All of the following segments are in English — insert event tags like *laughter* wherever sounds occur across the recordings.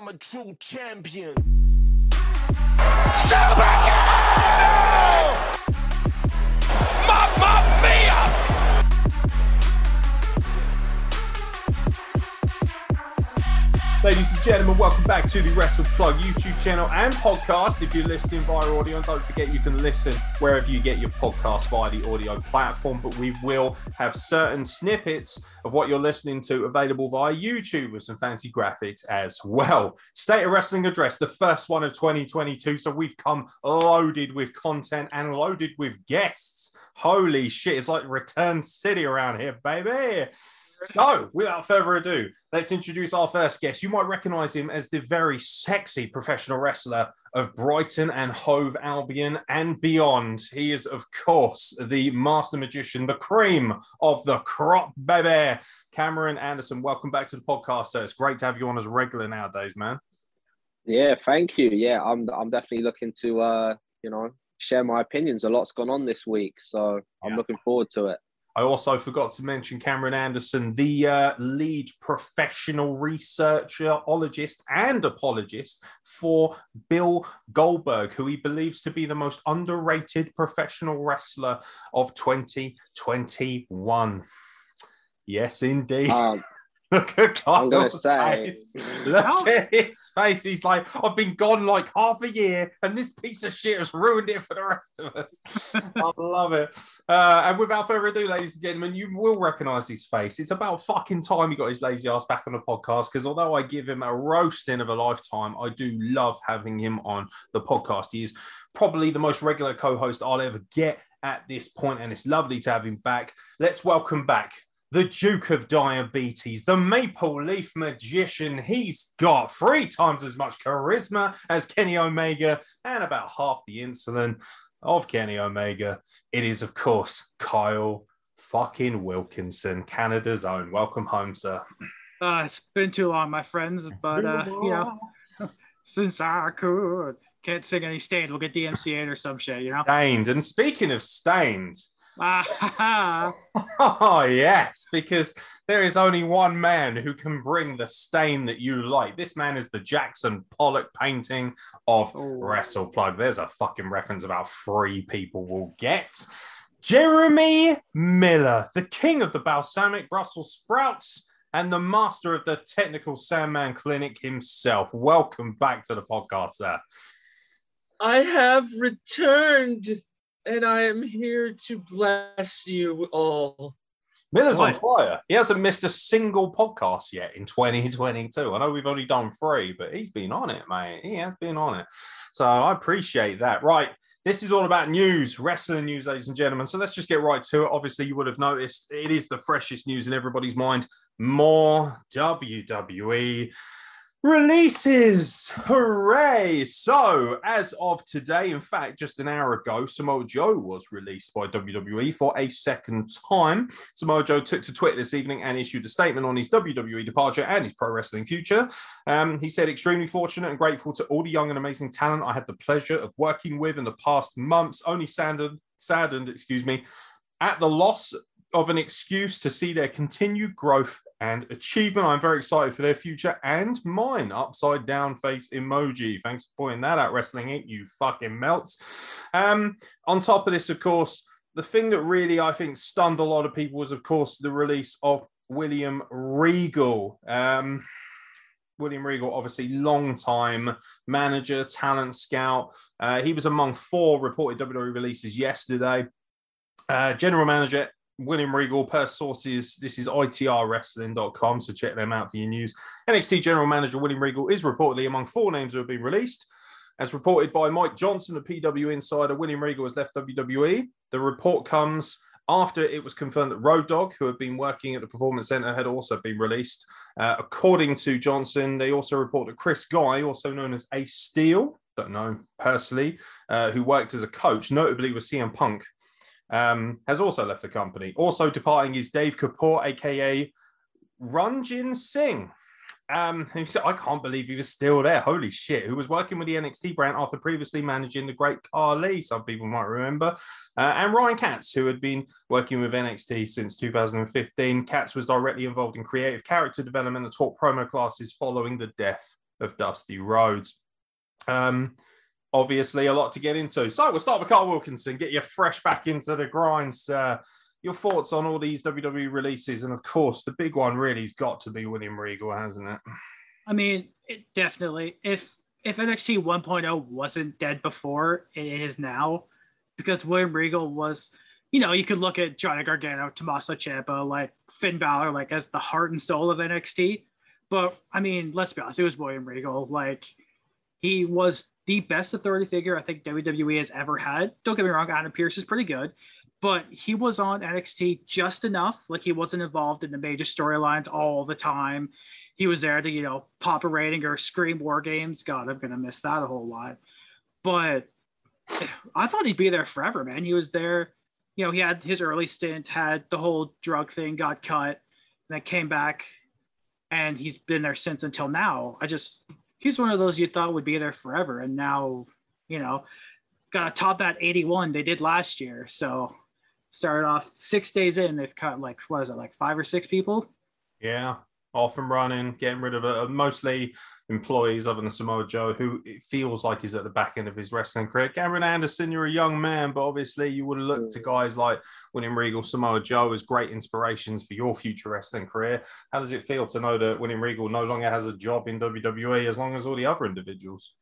I'm a true champion. Super Ladies and gentlemen, welcome back to the Wrestle Plug YouTube channel and podcast. If you're listening via audio, don't forget you can listen wherever you get your podcast via the audio platform. But we will have certain snippets of what you're listening to available via YouTube with some fancy graphics as well. State of Wrestling Address, the first one of 2022. So we've come loaded with content and loaded with guests. Holy shit, it's like Return City around here, baby. So, without further ado, let's introduce our first guest. You might recognize him as the very sexy professional wrestler of Brighton and Hove Albion and beyond. He is, of course, the master magician, the cream of the crop, baby. Cameron Anderson, welcome back to the podcast. So, it's great to have you on as a regular nowadays, man. Yeah, thank you. Yeah, I'm I'm definitely looking to uh, you know, share my opinions. A lot's gone on this week, so I'm Yeah. looking forward to it. I also forgot to mention Cameron Anderson, the uh, lead professional researchologist and apologist for Bill Goldberg, who he believes to be the most underrated professional wrestler of 2021. Yes, indeed. Um, Look at I'm gonna Kyle's say- face. Look at his face. He's like, I've been gone like half a year, and this piece of shit has ruined it for the rest of us. *laughs* I love it. Uh, and without further ado, ladies and gentlemen, you will recognize his face. It's about fucking time he got his lazy ass back on the podcast because although I give him a roasting of a lifetime, I do love having him on the podcast. He is probably the most regular co host I'll ever get at this point, and it's lovely to have him back. Let's welcome back the Duke of Diabetes, the Maple Leaf Magician. He's got three times as much charisma as Kenny Omega and about half the insulin of Kenny Omega. It is, of course, Kyle fucking Wilkinson, Canada's own. Welcome home, sir. Uh, it's been too long, my friends, but uh, you know, *laughs* since I could can't sing any stained, we'll get DMCA or some shit, you know. Stained. And speaking of stained. Ah. *laughs* Oh, yes, because there is only one man who can bring the stain that you like. This man is the Jackson Pollock painting of Oh. Wrestle Plug. There's a fucking reference about three people will get. Jeremy Miller, the king of the balsamic Brussels sprouts and the master of the technical Sandman Clinic himself. Welcome back to the podcast, sir. I have returned and I am here to bless you all. Miller's on fire. He hasn't missed a single podcast yet in *laughs* 2022. I know we've only done three, but he's been on it, mate. He has been on it. So I appreciate that. Right. This is all about news, wrestling news, ladies and gentlemen. So let's just get right to it. Obviously, you would have noticed it is the freshest news in everybody's mind. More WWE releases. Hooray! So, as of today, in fact, just an hour ago, Samoa Joe was released by WWE for a second time. Samoa Joe took to Twitter this evening and issued a statement on his WWE departure and his pro wrestling future. Um, he said, extremely fortunate and grateful to all the young and amazing talent I had the pleasure of working with in the past months. Only saddened, saddened, excuse me, at the loss of an excuse to see their continued growth and achievement. I'm very excited for their future and mine. Upside down face emoji. Thanks for pointing that out, Wrestling Inc. You fucking melts. Um, on top of this, of course, the thing that really I think stunned a lot of people was, of course, the release of William Regal. Um, William Regal, obviously, long time manager, talent scout. Uh, he was among four reported WWE releases yesterday. Uh, general manager William Regal, per sources, this is itrwrestling.com, so check them out for your news. NXT General Manager William Regal is reportedly among four names who have been released. As reported by Mike Johnson of PW Insider, William Regal has left WWE. The report comes after it was confirmed that Road Dog, who had been working at the Performance Center, had also been released. Uh, according to Johnson, they also report that Chris Guy, also known as Ace Steel, don't know personally, uh, who worked as a coach, notably with CM Punk, um, has also left the company. Also departing is Dave Kapoor, aka Ranjin Singh. Um, *laughs* I can't believe he was still there. Holy shit! Who was working with the NXT brand after previously managing the Great Khali? Some people might remember, uh, and Ryan Katz, who had been working with NXT since 2015. Katz was directly involved in creative character development and taught promo classes following the death of Dusty Rhodes. Um, obviously, a lot to get into. So we'll start with Carl Wilkinson, get you fresh back into the grinds. Uh, your thoughts on all these WWE releases, and of course, the big one really has got to be William Regal, hasn't it? I mean, it definitely. If if NXT 1.0 wasn't dead before, it is now, because William Regal was, you know, you could look at Johnny Gargano, Tommaso Ciampa, like Finn Balor, like as the heart and soul of NXT. But I mean, let's be honest, it was William Regal. Like he was the best authority figure I think WWE has ever had. Don't get me wrong, Adam Pearce is pretty good, but he was on NXT just enough. Like he wasn't involved in the major storylines all the time. He was there to, you know, pop a rating or scream war games. God, I'm gonna miss that a whole lot. But I thought he'd be there forever, man. He was there, you know, he had his early stint, had the whole drug thing, got cut, and then came back, and he's been there since until now. I just he's one of those you thought would be there forever, and now, you know, got to top that 81 they did last year. So started off six days in, they've cut like what is it, like five or six people? Yeah, off and running, getting rid of it. Mostly employees other than Samoa Joe, who it feels like he's at the back end of his wrestling career. Cameron Anderson, you're a young man, but obviously you would looked to guys like William Regal, Samoa Joe as great inspirations for your future wrestling career. How does it feel to know that William Regal no longer has a job in WWE as long as all the other individuals?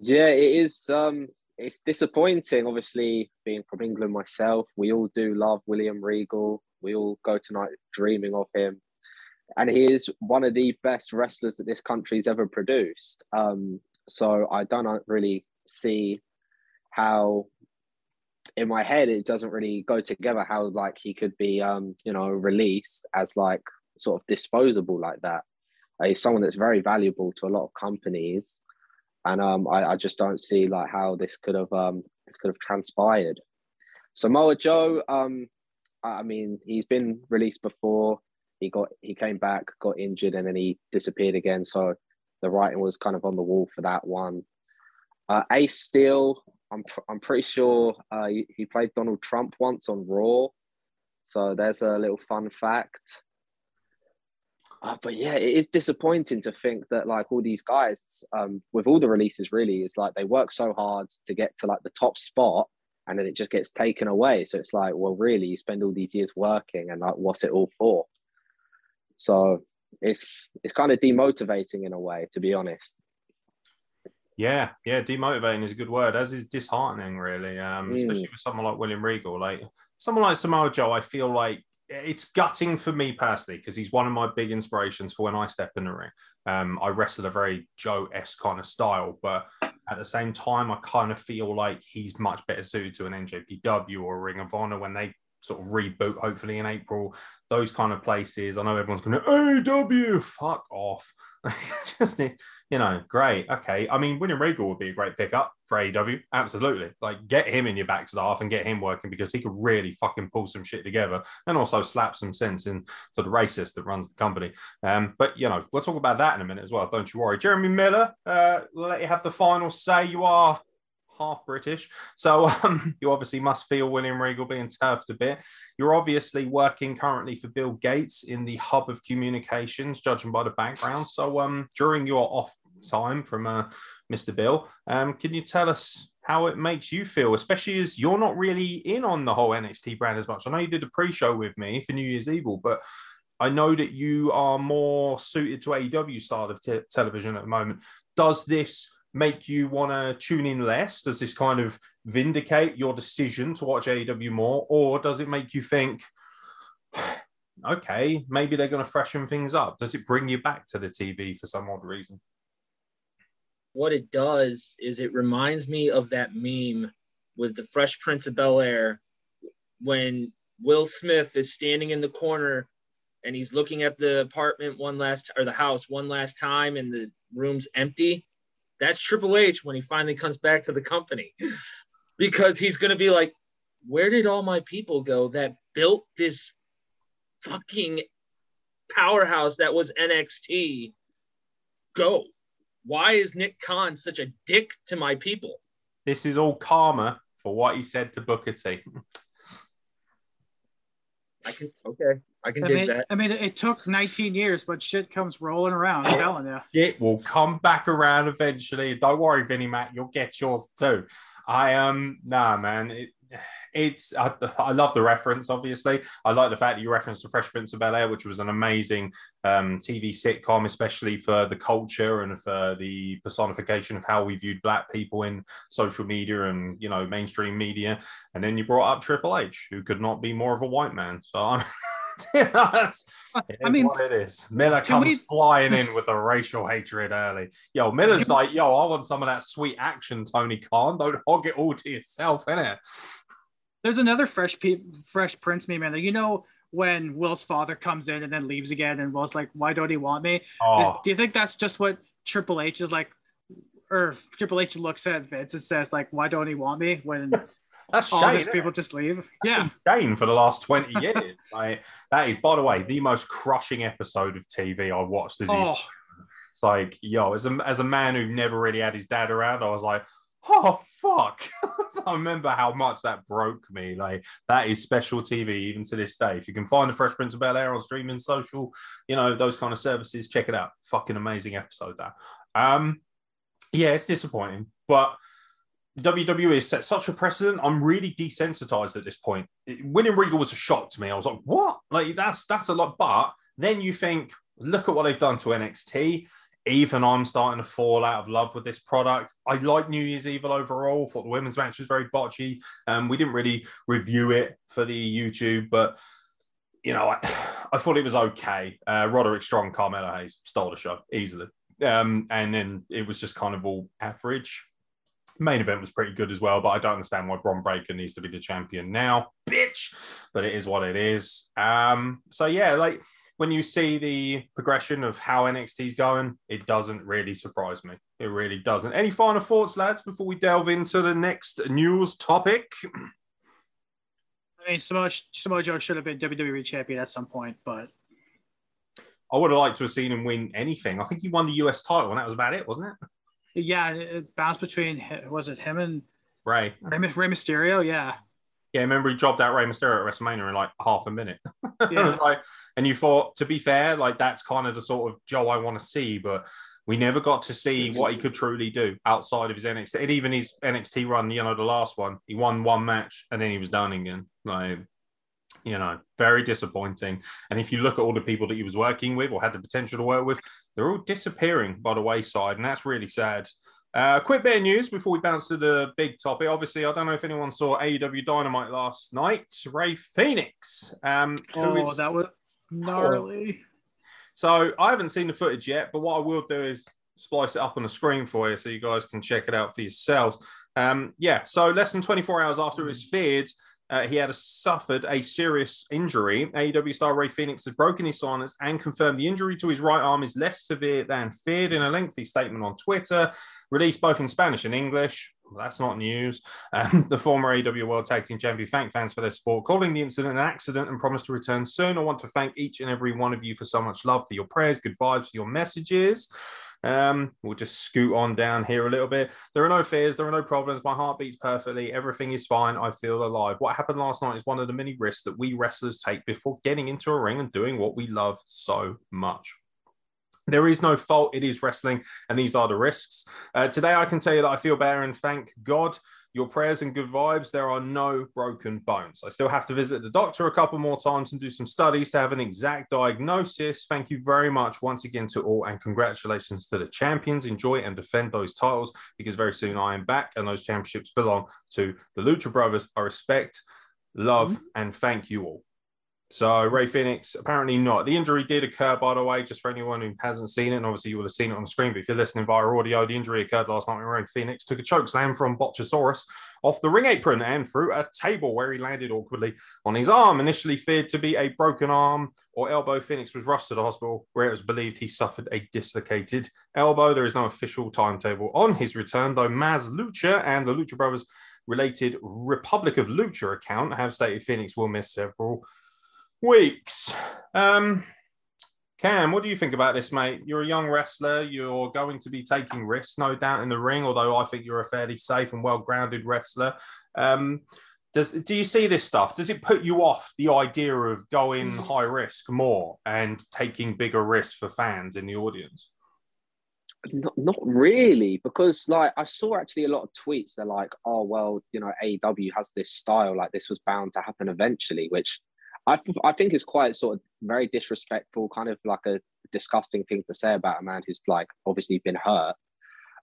Yeah, it is. Um, it's disappointing. Obviously, being from England myself, we all do love William Regal. We all go tonight dreaming of him, and he is one of the best wrestlers that this country's ever produced. Um, so I don't really see how, in my head, it doesn't really go together. How like he could be, um, you know, released as like sort of disposable like that. Uh, he's someone that's very valuable to a lot of companies and um, I, I, just don't see like how this could have um, this could have transpired. Samoa Joe, um, I mean, he's been released before. He got he came back, got injured, and then he disappeared again. So the writing was kind of on the wall for that one. Uh, Ace Steel, I'm I'm pretty sure uh, he, he played Donald Trump once on Raw. So there's a little fun fact. Uh, but yeah, it is disappointing to think that like all these guys, um, with all the releases, really, is like they work so hard to get to like the top spot, and then it just gets taken away. So it's like, well, really, you spend all these years working, and like, what's it all for? So it's it's kind of demotivating in a way, to be honest. Yeah, yeah, demotivating is a good word, as is disheartening, really. Um, Mm. especially with someone like William Regal, like someone like Samoa Joe. I feel like it's gutting for me personally because he's one of my big inspirations for when I step in the ring. Um, I wrestle a very Joe s kind of style, but at the same time, I kind of feel like he's much better suited to an NJPW or a Ring of Honor when they sort of reboot, hopefully in April. Those kind of places. I know everyone's going to AW, fuck off. *laughs* Just you know, great. Okay. I mean, William Regal would be a great pickup for AEW. Absolutely. Like, get him in your back staff and get him working because he could really fucking pull some shit together and also slap some sense into the racist that runs the company. Um, but, you know, we'll talk about that in a minute as well. Don't you worry. Jeremy Miller, uh, let you have the final say. You are half British. So *laughs* um, you obviously must feel William Regal being turfed a bit. You're obviously working currently for Bill Gates in the hub of communications, judging by the background. So um, during your off time from uh, Mr. Bill, um, can you tell us how it makes you feel, especially as you're not really in on the whole NXT brand as much? I know you did a pre-show with me for New Year's Evil, but I know that you are more suited to AEW style of te- television at the moment. Does this make you want to tune in less? Does this kind of vindicate your decision to watch AEW more, or does it make you think, *sighs* okay, maybe they're going to freshen things up? Does it bring you back to the TV for some odd reason? what it does is it reminds me of that meme with the Fresh Prince of Bel Air when Will Smith is standing in the corner and he's looking at the apartment one last or the house one last time and the room's empty. That's Triple H when he finally comes back to the company because he's going to be like, where did all my people go that built this fucking powerhouse that was NXT go? why is Nick Khan such a dick to my people? This is all karma for what he said to Booker T. I can okay. I can I dig mean, that. I mean, it took 19 years, but shit comes rolling around. I'm telling you. It will come back around eventually. Don't worry, Vinny Mac, you'll get yours too. I um nah man. It, it's I, I love the reference, obviously. I like the fact that you referenced the Fresh Prince of Bel Air, which was an amazing um, TV sitcom, especially for the culture and for the personification of how we viewed black people in social media and you know mainstream media. And then you brought up Triple H, who could not be more of a white man. So I'm *laughs* *laughs* that's it I is mean, what it is. Miller comes we- flying in with the racial hatred early. Yo, Miller's Can- like, yo, I want some of that sweet action, Tony Khan. Don't hog it all to yourself, innit? There's another fresh pe- fresh Prince meme, man. Like, you know when Will's father comes in and then leaves again, and Will's like, "Why don't he want me?" Is- Oh, do you think that's just what Triple H is like, or Triple H looks at Vince and says like, "Why don't he want me?" When *laughs* that's all Shane. these people just leave. That's Yeah, Shane for the last 20 years. *laughs* like, that is, by the way, the most crushing episode of TV I watched. As oh, It's like, yo, as a, as a man who never really had his dad around, I was like, oh, fuck. *laughs* I remember how much that broke me. Like, that is special TV even to this day. If you can find The Fresh Prince of Bel Air on streaming, social, you know, those kind of services, check it out. Fucking amazing episode, that. Um, yeah, it's disappointing, but WWE has set such a precedent. I'm really desensitized at this point. William Regal was a shock to me. I was like, what? Like, that's that's a lot. But then you think, look at what they've done to NXT. Even I'm starting to fall out of love with this product. I like New Year's Evil overall. Thought the women's match was very botchy. Um, we didn't really review it for the YouTube, but you know, I, *sighs* I thought it was okay. Uh, Roderick Strong, Carmelo Hayes stole the show easily. Um, and then it was just kind of all average. Main event was pretty good as well, but I don't understand why Bron Breakker needs to be the champion now, bitch. But it is what it is. Um, so yeah, like when you see the progression of how NXT's going, it doesn't really surprise me. It really doesn't. Any final thoughts, lads, before we delve into the next news topic? I mean, Samoa, Samoa Joe should have been WWE champion at some point, but I would have liked to have seen him win anything. I think he won the US title, and that was about it, wasn't it? Yeah, it, bounced between was it him and Ray. Rey, Rey Mysterio? Yeah, Yeah, remember he dropped out Rey Mysterio at WrestleMania in like half a minute. *laughs* it was like, and you thought, to be fair, like that's kind of the sort of Joe I want to see, but we never got to see what he could truly do outside of his NXT. And even his NXT run, you know, the last one, he won one match and then he was done again. Like, you know, very disappointing. And if you look at all the people that he was working with or had the potential to work with, they're all disappearing by the wayside, and that's really sad. Uh, quick bit of news before we bounce to the big topic. Obviously, I don't know if anyone saw AEW Dynamite last night. Rey Fénix, um, oh, is- that was gnarly. so I haven't seen the footage yet, but what I will do is splice it up on the screen for you so you guys can check it out for yourselves. Um, yeah, so less than 24 hours after it was feared, uh, he had a, suffered a serious injury. AEW star Rey Fénix has broken his silence and confirmed the injury to his right arm is less severe than feared in a lengthy statement on Twitter, released both in Spanish and English. Well, that's not news. Um, *laughs* the former AEW World Tag Team Champion thanked fans for their support, calling the incident an accident and promised to return soon. I want to thank each and every one of you for so much love, for your prayers, good vibes, for your messages. Um, we'll just scoot on down here a little bit. There are no fears, there are no problems. My heart beats perfectly. Everything is fine. I feel alive. What happened last night is one of the many risks that we wrestlers take before getting into a ring and doing what we love so much. There is no fault. It is wrestling, and these are the risks. Uh, today, I can tell you that I feel better, and thank God. Your prayers and good vibes, there are no broken bones. I still have to visit the doctor a couple more times and do some studies to have an exact diagnosis. Thank you very much once again to all, and congratulations to the champions. Enjoy and defend those titles because very soon I am back, and those championships belong to the Lucha Brothers. I respect, love, mm-hmm. and thank you all. So Rey Fénix, apparently not. The injury did occur, by the way, just for anyone who hasn't seen it. And obviously, you will have seen it on the screen. But if you're listening via audio, the injury occurred last night when Rey Fénix took a choke slam from Botchasaurus off the ring apron and through a table where he landed awkwardly on his arm. Initially feared to be a broken arm or elbow, Fénix was rushed to the hospital where it was believed he suffered a dislocated elbow. There is no official timetable on his return, though Maz Lucha and the Lucha Brothers related Republic of Lucha account have stated Fénix will miss several weeks. Um, Cam, what do you think about this, mate? You're a young wrestler. You're going to be taking risks, no doubt, in the ring. Although I think you're a fairly safe and well-grounded wrestler. Um, Does do you see this stuff? Does it put you off the idea of going Mm. high risk more and taking bigger risks for fans in the audience? Not, not really, because like I saw actually a lot of tweets. They're like, "Oh well, you know, AEW has this style. Like this was bound to happen eventually," which I I think it's quite sort of very disrespectful, kind of like a disgusting thing to say about a man who's like obviously been hurt.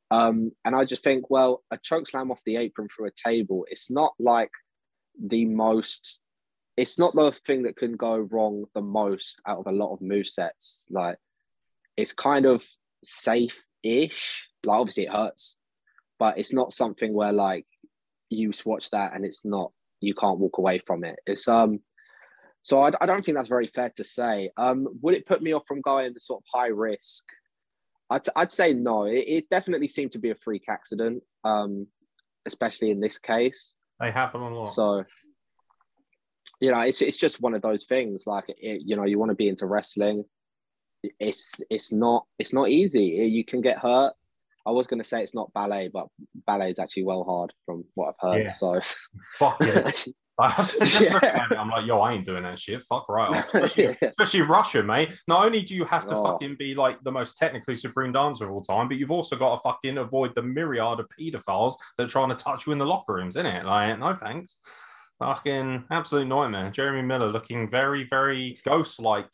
Um, and I just think, well, a choke slam off the apron through a table. It's not like the most. It's not the thing that can go wrong the most out of a lot of movesets. Like it's kind of safe-ish. Like obviously it hurts, but it's not something where like you watch that and it's not you can't walk away from it. It's um so I, I don't think that's very fair to say. Um, would it put me off from going sort of high risk? I'd, I'd say no. It, it definitely seemed to be a freak accident, um, especially in this case. They happen a lot. So, you know, it's it's just one of those things. Like, it, you know, you want to be into wrestling. It's it's not it's not easy. You can get hurt. I was going to say it's not ballet, but ballet is actually well hard from what I've heard. Yeah. So, fuck yeah. *laughs* I was just Yeah. looking at it, I'm like, yo, I ain't doing that shit. Fuck right off. Especially, *laughs* especially Russia, mate. Not only do you have to Oh. fucking be like the most technically supreme dancer of all time, but you've also got to fucking avoid the myriad of paedophiles that are trying to touch you in the locker rooms, innit? Like, no thanks. Fucking absolute nightmare. Jeremy Miller looking very, very ghost like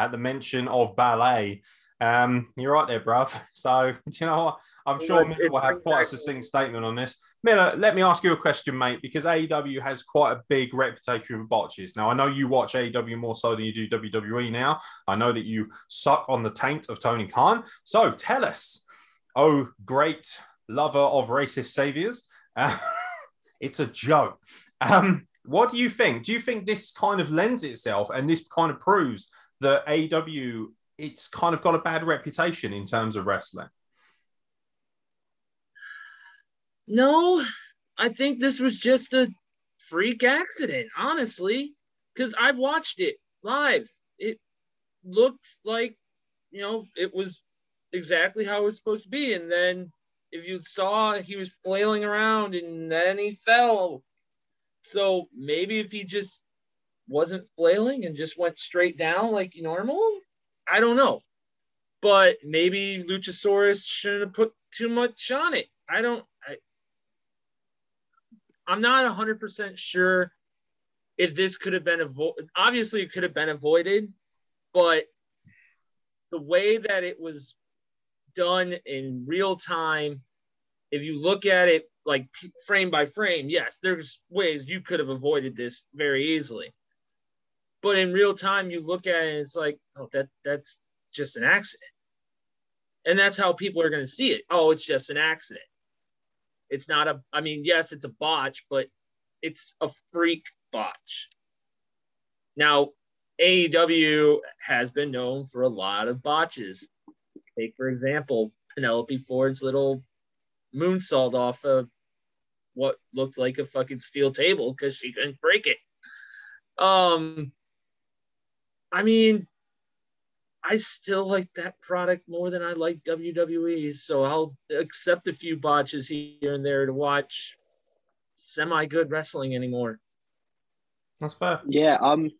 at the mention of ballet. Um, you're right there, bruv. *laughs* So, do you know what? I'm sure Miller will have quite a succinct statement on this. Miller, let me ask you a question, mate, because AEW has quite a big reputation for botches. Now, I know you watch AEW more so than you do WWE now. I know that you suck on the taint of Tony Khan. So tell us, oh, great lover of racist saviors. Uh, *laughs* it's a joke. Um, what do you think? Do you think this kind of lends itself and this kind of proves that AEW it's kind of got a bad reputation in terms of wrestling? No, I think this was just a freak accident, honestly, because I watched it live. It looked like, you know, it was exactly how it was supposed to be. And then if you saw, he was flailing around and then he fell. So maybe if he just wasn't flailing and just went straight down like normal, I don't know. But maybe Luchasaurus shouldn't have put too much on it. I don't. I'm not 100% sure if this could have been avoided. Obviously, it could have been avoided, but the way that it was done in real time, if you look at it like frame by frame, yes, there's ways you could have avoided this very easily. But in real time, you look at it, it's like, oh, that that's just an accident. And that's how people are going to see it. Oh, it's just an accident. It's not a, I mean, yes, it's a botch, but it's a freak botch. Now, AEW has been known for a lot of botches. Take, for example, Penelope Ford's little moonsault off of what looked like a fucking steel table because she couldn't break it. Um, I mean, I still like that product more than I like WWE, so I'll accept a few botches here and there to watch semi good wrestling anymore. That's fair. Yeah, um,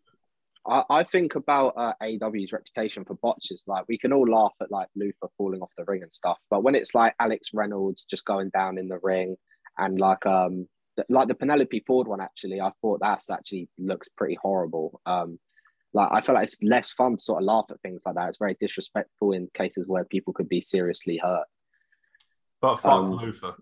I, I think about uh, AEW's reputation for botches. Like, we can all laugh at like Luther falling off the ring and stuff, but when it's like Alex Reynolds just going down in the ring and like um, like the Penelope Ford one, actually, I thought that's actually looks pretty horrible. Um, like I feel like it's less fun to sort of laugh at things like that. It's very disrespectful in cases where people could be seriously hurt. But fuck Um, Luther.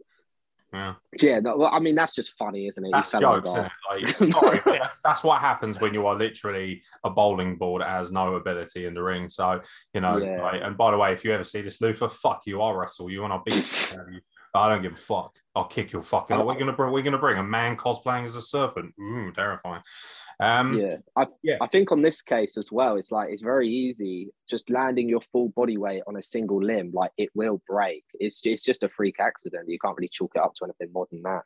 Yeah. Yeah, no, well, I mean that's just funny, isn't it? That's jokes, isn't it? *laughs* Like, sorry, that's, that's what happens when you are literally a bowling ball that has no ability in the ring. So, you know, Yeah. like, and by the way, if you ever see this Luther, fuck you, I'll wrestle you and I'll beat you. *laughs* I don't give a fuck. I'll kick your fucking. We're gonna bring. We're gonna bring a man cosplaying as a serpent. Ooh, terrifying. Um, yeah, I, Yeah. I think on this case as well, it's like it's very easy just landing your full body weight on a single limb, like it will break. It's it's just a freak accident. You can't really chalk it up to anything more than that.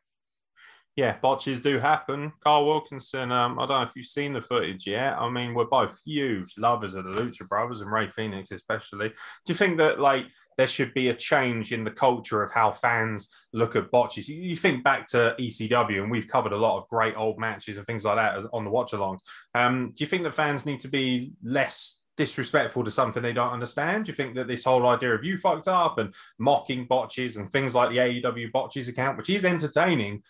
Yeah, botches do happen. Carl Wilkinson, um, I don't know if you've seen the footage yet. I mean, we're both huge lovers of the Lucha Brothers and Rey Fénix, especially. Do you think that like there should be a change in the culture of how fans look at botches? You, you think back to ECW, and we've covered a lot of great old matches and things like that on the watch alongs. Um, do you think that fans need to be less disrespectful to something they don't understand? Do you think that this whole idea of you fucked up and mocking botches and things like the AEW botches account, which is entertaining,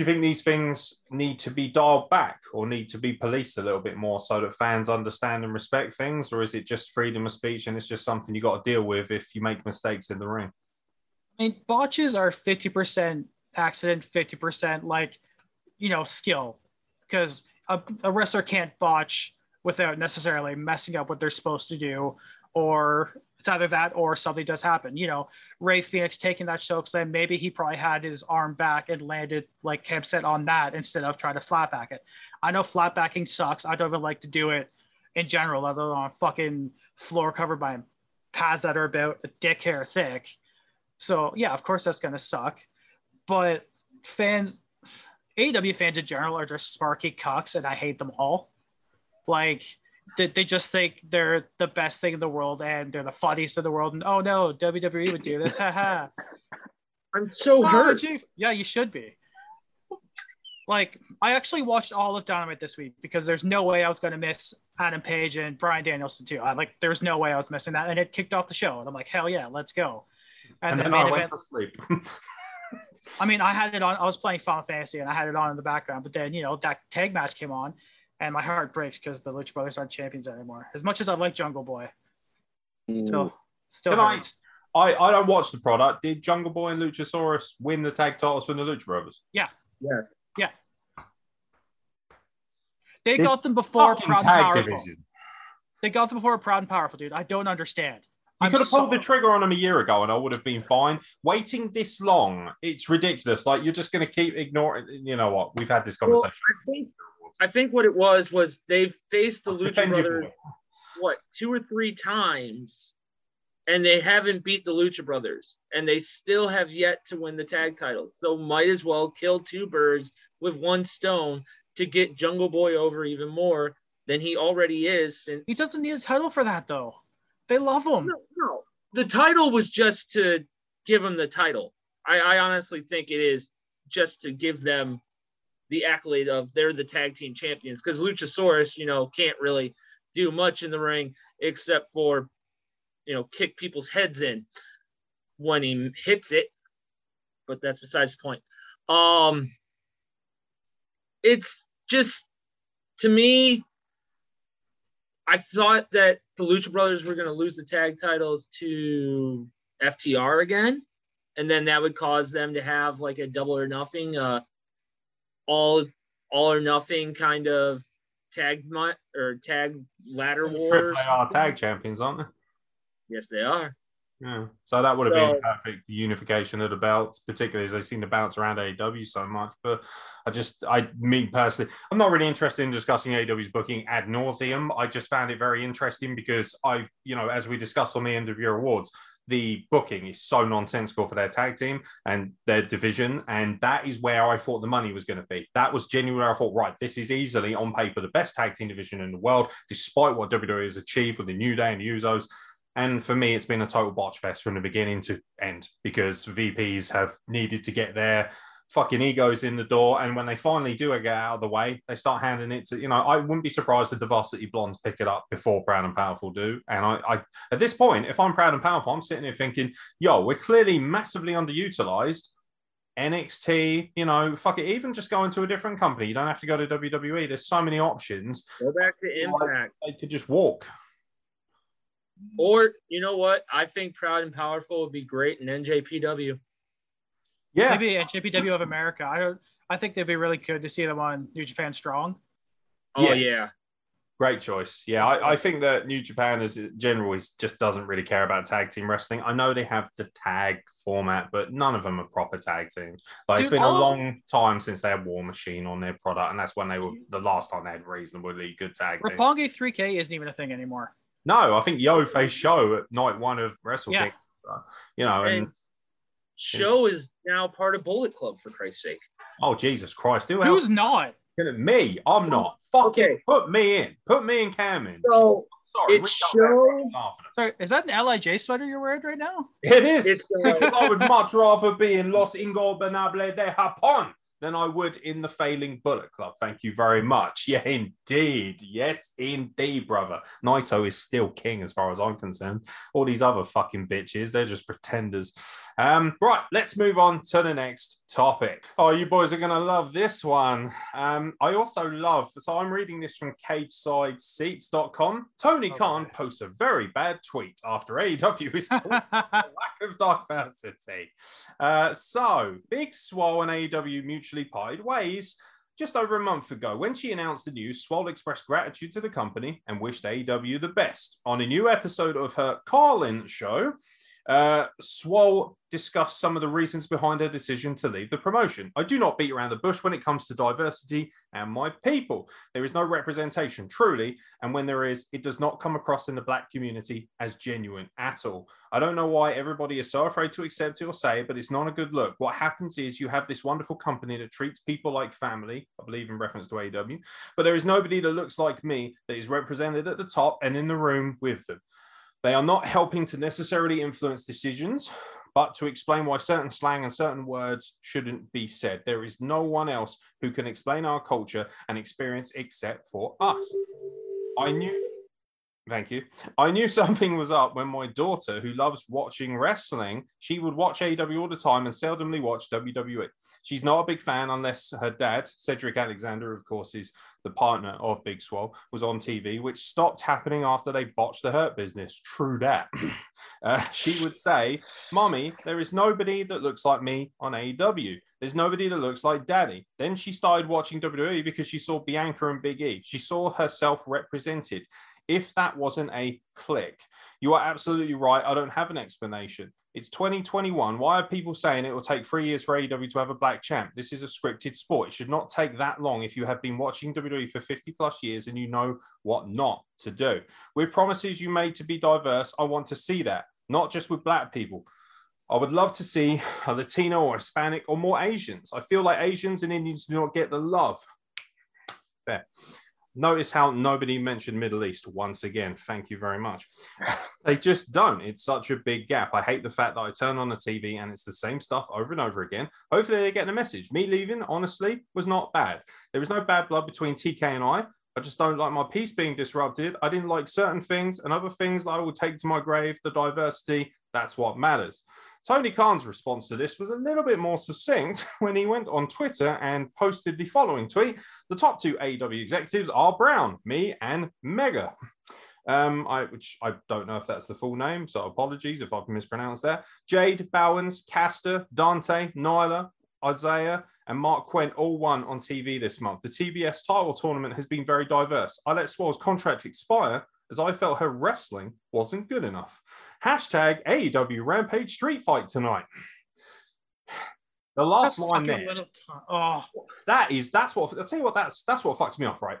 do you think these things need to be dialed back or need to be policed a little bit more so that fans understand and respect things? Or is it just freedom of speech and it's just something you got to deal with if you make mistakes in the ring? I mean, botches are 50% accident, 50% like, you know, skill. Because a, a wrestler can't botch without necessarily messing up what they're supposed to do or it's either that or something does happen. You know, Rey Fénix taking that choke slam, maybe he probably had his arm back and landed like Cam said on that instead of trying to flat back it. I know flat backing sucks. I don't even like to do it in general, other than on fucking floor covered by pads that are about a dick hair thick. So yeah, of course that's gonna suck. But fans, AEW fans in general are just sparky cucks, and I hate them all. Like they, they just think they're the best thing in the world and they're the funniest in the world. And oh no, WWE would do this. Haha. *laughs* I'm so Oh, hurt. Chief. Yeah, you should be. Like, I actually watched all of Dynamite this week because there's no way I was going to miss Adam Page and Bryan Danielson too. I like, there's no way I was missing that, and it kicked off the show. And I'm like, hell yeah, let's go. And, And, then main I went event. to sleep. *laughs* I mean, I had it on. I was playing Final Fantasy and I had it on in the background. But then, you know, that tag match came on, and my heart breaks because the Lucha Brothers aren't champions anymore. As much as I like Jungle Boy, still, still. Can I- I, I don't watch the product. Did Jungle Boy and Luchasaurus win the tag titles from the Lucha Brothers? Yeah, yeah, yeah. They This got them before Fucking Proud and Powerful. division. They got them before Proud and Powerful, dude. I don't understand. You I'm could have pulled so- the trigger on them a year ago and I would have been fine. Waiting this long, it's ridiculous. Like you're just going to keep ignoring. You know what? We've had this Well, conversation. I think I think what it was was they've faced the Lucha Defend your Brothers what two or three times, and they haven't beat the Lucha Brothers, and they still have yet to win the tag title. So might as well kill two birds with one stone to get Jungle Boy over even more than he already is. Since He doesn't need a title for that, though. They love him. no, no, the title was just to give him the title. I, I honestly think it is just to give them the accolade of they're the tag team champions because Luchasaurus, you know, can't really do much in the ring except for, you know, kick people's heads in when he hits it. But that's besides the point. Um, it's just to me, I thought that the Lucha Brothers were going to lose the tag titles to FTR again, and then that would cause them to have like a double or nothing, uh, all all or nothing kind of tag mu- or tag ladder wars. Triple A are tag champions, aren't they? Yes, they are. Yeah. So that would have been perfect unification of the belts, particularly as they seem to bounce around AEW so much. But I just, I mean personally, I'm not really interested in discussing AEW's booking ad nauseum. I just found it very interesting because I've, you know, as we discussed on the end of your awards, the booking is so nonsensical for their tag team and their division. And that is where I thought the money was going to be. That was genuinely I thought, right, this is easily on paper the best tag team division in the world, despite what WWE has achieved with the New Day and the Usos. And for me, it's been a total botch fest from the beginning to end because VPs have needed to get their fucking egos in the door. And when they finally do get out of the way, they start handing it to, you know, I wouldn't be surprised if the Varsity Blondes pick it up before Proud and Powerful do. And I, I, at this point, if I'm Proud and Powerful, I'm sitting here thinking, yo, we're clearly massively underutilized. NXT, you know, fuck it, even just going to a different company. You don't have to go to WWE. There's so many options. Go back to Impact. They could just walk. Or you know what? I think Proud and Powerful would be great in NJPW. Yeah. Maybe at JPW of America. I don't. I think they'd be really good to see them on New Japan Strong. Oh Yeah. yeah. Great choice. Yeah, I, I think that New Japan is generally just doesn't really care about tag team wrestling. I know they have the tag format, but none of them are proper tag teams. Like it's been a long time since they had War Machine on their product, and that's when they were the last time they had reasonably good tag teams. Roppongi 3K isn't even a thing anymore. No, I think Yo faced Show at night one of Wrestle Yeah. King. You know, and And Show is now part of Bullet Club for Christ's sake. Oh Jesus Christ! Who else? Who's not? Me? I'm not. Fucking Okay. put me in. Put me and Cam in. So Sorry, it's show- Sorry, is that an LIJ sweater you're wearing right now? It is It's, uh, I would much rather be in Los Ingobernable de Japón than I would in the failing Bullet Club. Thank you very much. Yeah, indeed. Yes, indeed, brother. Naito is still king as far as I'm concerned. All these other fucking bitches, they're just pretenders. Um, right, let's move on to the next topic. Oh, you boys are gonna love this one. Um, I also love, so I'm reading this from CagesideSeats.com. Tony Okay. Khan posts a very bad tweet after AEW is *laughs* lack of diversity. Uh, so, Big Swole and AEW mutually parted ways just over a month ago. When she announced the news, Swole expressed gratitude to the company and wished AEW the best. On a new episode of her Carlin show, uh, Swole discussed some of the reasons behind her decision to leave the promotion. I do not beat around the bush when it comes to diversity and my people. There is no representation, truly, and when there is, it does not come across in the black community as genuine at all. I don't know why everybody is so afraid to accept it or say it, but it's not a good look. What happens is you have this wonderful company that treats people like family, I believe in reference to AW, but there is nobody that looks like me that is represented at the top and in the room with them. They are not helping to necessarily influence decisions, but to explain why certain slang and certain words shouldn't be said. There is no one else who can explain our culture and experience except for us. I knew. Thank you. I knew *laughs* something was up when my daughter, who loves watching wrestling, she would watch AW all the time and seldomly watch WWE. She's not a big fan unless her dad, Cedric Alexander, of course, is the partner of Big Swole, was on TV, which stopped happening after they botched the Hurt Business. True that. *laughs* Uh, she would say, Mommy, there is nobody that looks like me on AEW. There's nobody that looks like Daddy. Then she started watching WWE because she saw Bianca and Big E. She saw herself represented. If that wasn't a click, you are absolutely right. I don't have an explanation. It's 2021. Why are people saying it will take three years for AEW to have a black champ? This is a scripted sport. It should not take that long if you have been watching WWE for 50 plus years and you know what not to do. With promises you made to be diverse, I want to see that, not just with black people. I would love to see a Latino or Hispanic or more Asians. I feel like Asians and Indians do not get the love. Fair. Notice how nobody mentioned Middle East once again. Thank you very much. *laughs* they just don't. It's such a big gap. I hate the fact that I turn on the TV and it's the same stuff over and over again. Hopefully, they're getting a message. Me leaving, honestly, was not bad. There was no bad blood between TK and I. I just don't like my peace being disrupted. I didn't like certain things and other things that I will take to my grave. The diversity, that's what matters. Tony Khan's response to this was a little bit more succinct *laughs* when he went on Twitter and posted the following tweet The top two AEW executives are Brown, me, and Megha. Um, I, which I don't know if that's the full name, so apologies if I've mispronounced that. Jade, Bowens, Caster, Dante, Nyla, Isiah, and Marq Quen all won on TV this month. The TBS title tournament has been very diverse. I let Swole's contract expire as I felt her wrestling wasn't good enough. Hashtag AEW Rampage Street Fight tonight. The last That's line there Oh, that is that's what I'll tell you what that's that's what fucks me off, right?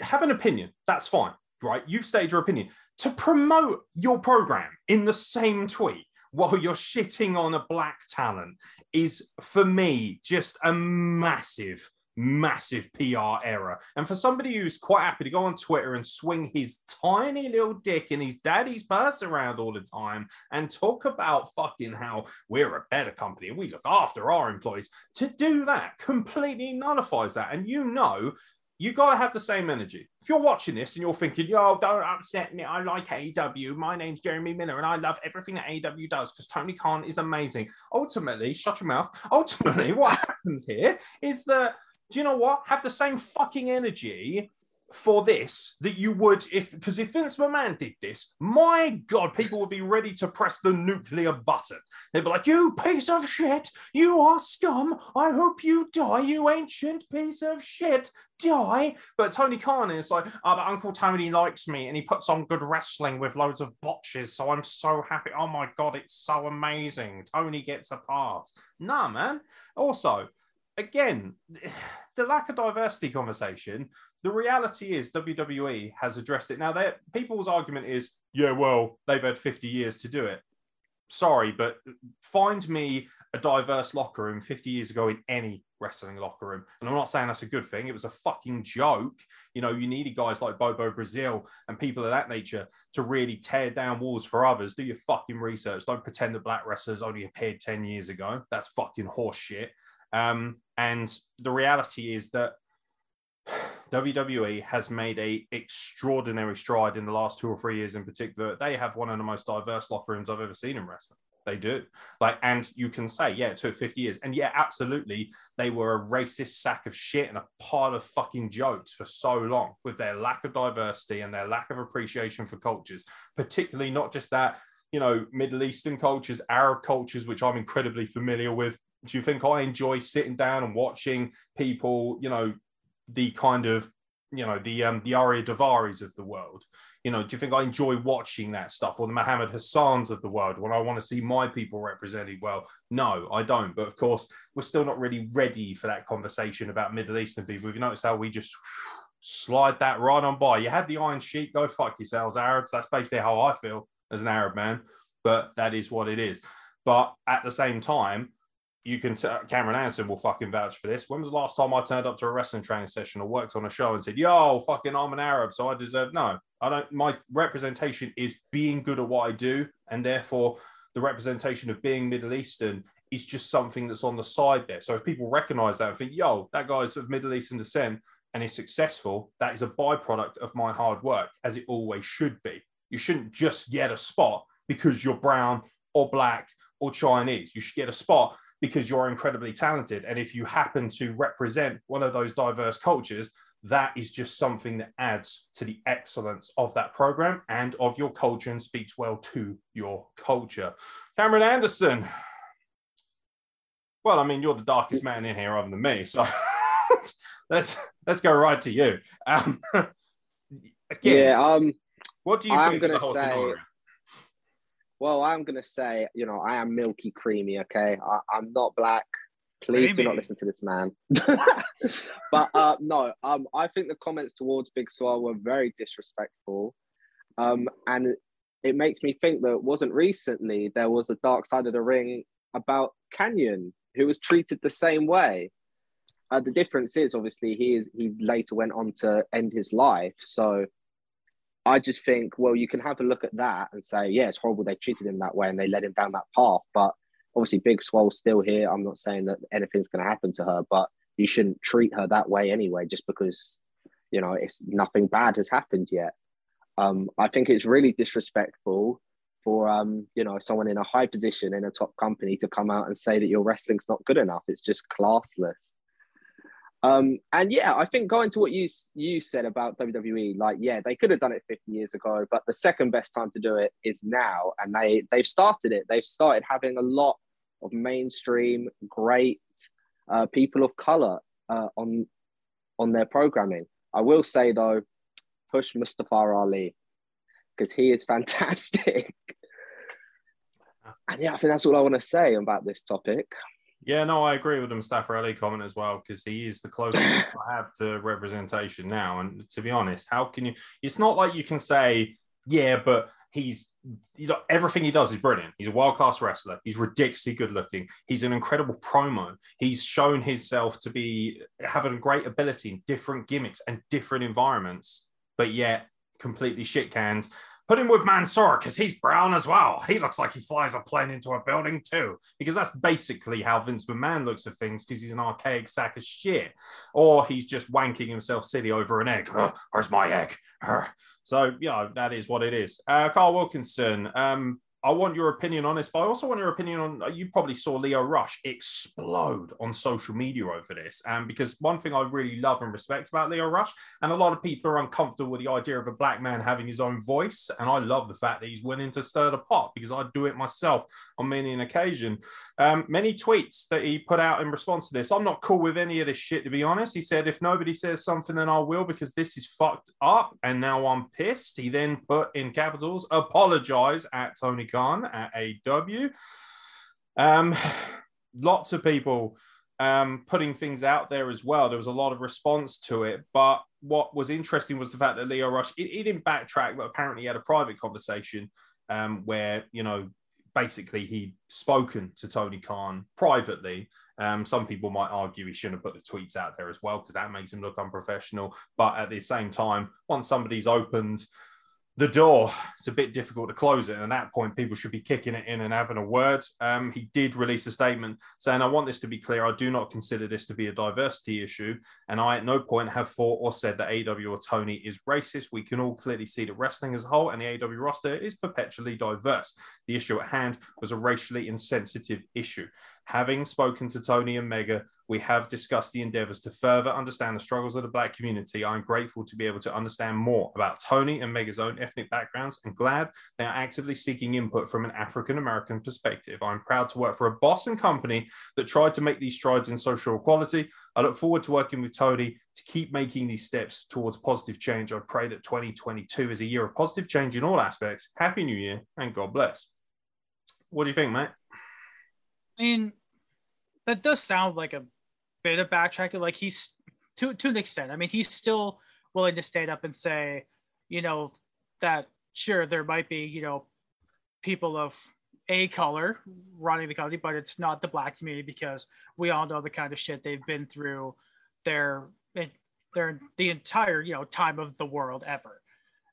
Have an opinion, that's fine, right? You've stated your opinion. To promote your program in the same tweet while you're shitting on a black talent is for me just a massive massive PR error. And for somebody who's quite happy to go on Twitter and swing his tiny little dick in his daddy's purse around all the time and talk about fucking how we're a better company and we look after our employees, to do that completely nullifies that. And you know, you got to have the same energy. If you're watching this and you're thinking, yo, don't upset me. I like AEW. My name's Jeremy Miller and I love everything that AEW does because Tony Khan is amazing. Ultimately, shut your mouth. Ultimately, *laughs* what happens here is that do you know what? Have the same fucking energy for this that you would if because if Vince McMahon did this, my god, people would be ready to press the nuclear button. They'd be like, "You piece of shit! You are scum! I hope you die, you ancient piece of shit! Die!" But Tony Khan is like, "Oh, but Uncle Tony likes me, and he puts on good wrestling with loads of botches, so I'm so happy. Oh my god, it's so amazing! Tony gets a pass." Nah, man. Also, again, *sighs* the lack of diversity conversation, the reality is WWE has addressed it. Now, people's argument is, yeah, well, they've had 50 years to do it. sorry, but find me a diverse locker room 50 years ago in any wrestling locker room. And I'm not saying that's a good thing. It was a fucking joke. You know, you needed guys like Bobo Brazil and people of that nature to really tear down walls for others. Do your fucking research. Don't pretend that black wrestlers only appeared 10 years ago. That's fucking horseshit. Um, and the reality is that WWE has made a extraordinary stride in the last two or three years in particular. They have one of the most diverse locker rooms I've ever seen in wrestling. They do. Like, and you can say, yeah, it took 50 years. And yeah, absolutely, they were a racist sack of shit and a pile of fucking jokes for so long with their lack of diversity and their lack of appreciation for cultures, particularly not just that, you know, Middle Eastern cultures, Arab cultures, which I'm incredibly familiar with. Do you think I enjoy sitting down and watching people, you know, the kind of you know the um the Ariya Daivaris of the world. You know, do you think I enjoy watching that stuff or the Muhammad Hassans of the world when I want to see my people represented well? No, I don't. But of course, we're still not really ready for that conversation about Middle Eastern people. You've noticed how we just slide that right on by. You had the Iron Sheik, go fuck yourselves, Arabs. That's basically how I feel as an Arab man. But that is what it is. But at the same time, you can t- Cameron Anderson will fucking vouch for this. When was the last time I turned up to a wrestling training session or worked on a show and said, "Yo, fucking, I'm an Arab, so I deserve"? No, I don't. My representation is being good at what I do, and therefore the representation of being Middle Eastern is just something that's on the side there. So if people recognize that and think, "Yo, that guy's of Middle Eastern descent and is successful," that is a byproduct of my hard work, as it always should be. You shouldn't just get a spot because you're brown or black or Chinese. You should get a spot because you're incredibly talented. And if you happen to represent one of those diverse cultures, that is just something that adds to the excellence of that program and of your culture and speaks well to your culture. Cameron Anderson. Well, I mean, you're the darkest man in here other than me, so *laughs* let's let's go right to you. Um, *laughs* again, yeah, um, what do you I'm think of the whole say, scenario? Well, I'm gonna say, you know, I am milky creamy. Okay, I, am not black. Please do not listen to this man. *laughs* but uh, no, um, I think the comments towards Big Swole were very disrespectful, um, and it makes me think that wasn't recently there was a Dark Side of the Ring about Kanyon who was treated the same way. Uh, the difference is obviously he is he later went on to end his life, so I just think, well, you can have a look at that and say, yeah, it's horrible they treated him that way and they led him down that path. But obviously, Big Swole's still here. I'm not saying that anything's going to happen to her, but you shouldn't treat her that way anyway, just because, you know, it's nothing bad has happened yet. Um, I think it's really disrespectful for, um, you know, someone in a high position in a top company to come out and say that your wrestling's not good enough. It's just classless. Um, and yeah, I think going to what you you said about WWE, like yeah, they could have done it 50 years ago, but the second best time to do it is now, and they they've started it. They've started having a lot of mainstream, great uh, people of color uh, on on their programming. I will say though, push Mustafa Ali because he is *laughs* fantastic. and yeah, I think that's all I want to say about this topic. Yeah, no, I agree with the Mustafa Ali comment as well because he is the closest *laughs* I have to representation now. And to be honest, how can you? It's not like you can say, yeah, but he's you know everything he does is brilliant. He's a world class wrestler. He's ridiculously good looking. He's an incredible promo. He's shown himself to be having a great ability in different gimmicks and different environments, but yet completely shit canned. Put him with Mansoor because he's brown as well. He looks like he flies a plane into a building too, because that's basically how Vince McMahon looks at things because he's an archaic sack of shit. Or he's just wanking himself silly over an egg. "Ugh, where's my egg? Ugh." *laughs* So, yeah, that is what it is. Uh, Carl Wilkinson, um, I want your opinion on this, but I also want your opinion on. You probably saw Lio Rush explode on social media over this, and because one thing I really love and respect about Lio Rush, and a lot of people are uncomfortable with the idea of a black man having his own voice, and I love the fact that he's willing to stir the pot because I do it myself on many an occasion. Um, many tweets that he put out in response to this. I'm not cool with any of this shit, to be honest. He said, if nobody says something, then I will because this is fucked up. And now I'm pissed. He then put in capitals, apologize at Tony Khan at AEW. Um, lots of people um, putting things out there as well. There was a lot of response to it. But what was interesting was the fact that Lio Rush, he, he didn't backtrack, but apparently he had a private conversation um, where, you know, basically he'd spoken to Tony Khan privately. Um, some people might argue he shouldn't have put the tweets out there as well because that makes him look unprofessional. But at the same time, once somebody's opened the door, it's a bit difficult to close it. And at that point, people should be kicking it in and having a word. Um, he did release a statement saying, I want this to be clear. I do not consider this to be a diversity issue. And I at no point have thought or said that AEW or Tony is racist. We can all clearly see that wrestling as a whole and the AEW roster is perpetually diverse. The issue at hand was a racially insensitive issue. Having spoken to Tony and Megha, we have discussed the endeavors to further understand the struggles of the Black community. I'm grateful to be able to understand more about Tony and Megha's own ethnic backgrounds and glad they are actively seeking input from an African American perspective. I'm proud to work for a boss and company that tried to make these strides in social equality. I look forward to working with Tony to keep making these steps towards positive change. I pray that 2022 is a year of positive change in all aspects. Happy New Year and God bless. What do you think, mate? I mean, that does sound like a bit of backtracking. Like he's to to an extent. I mean, he's still willing to stand up and say, you know, that sure there might be, you know, people of a color running the company, but it's not the black community because we all know the kind of shit they've been through their their the entire you know time of the world ever,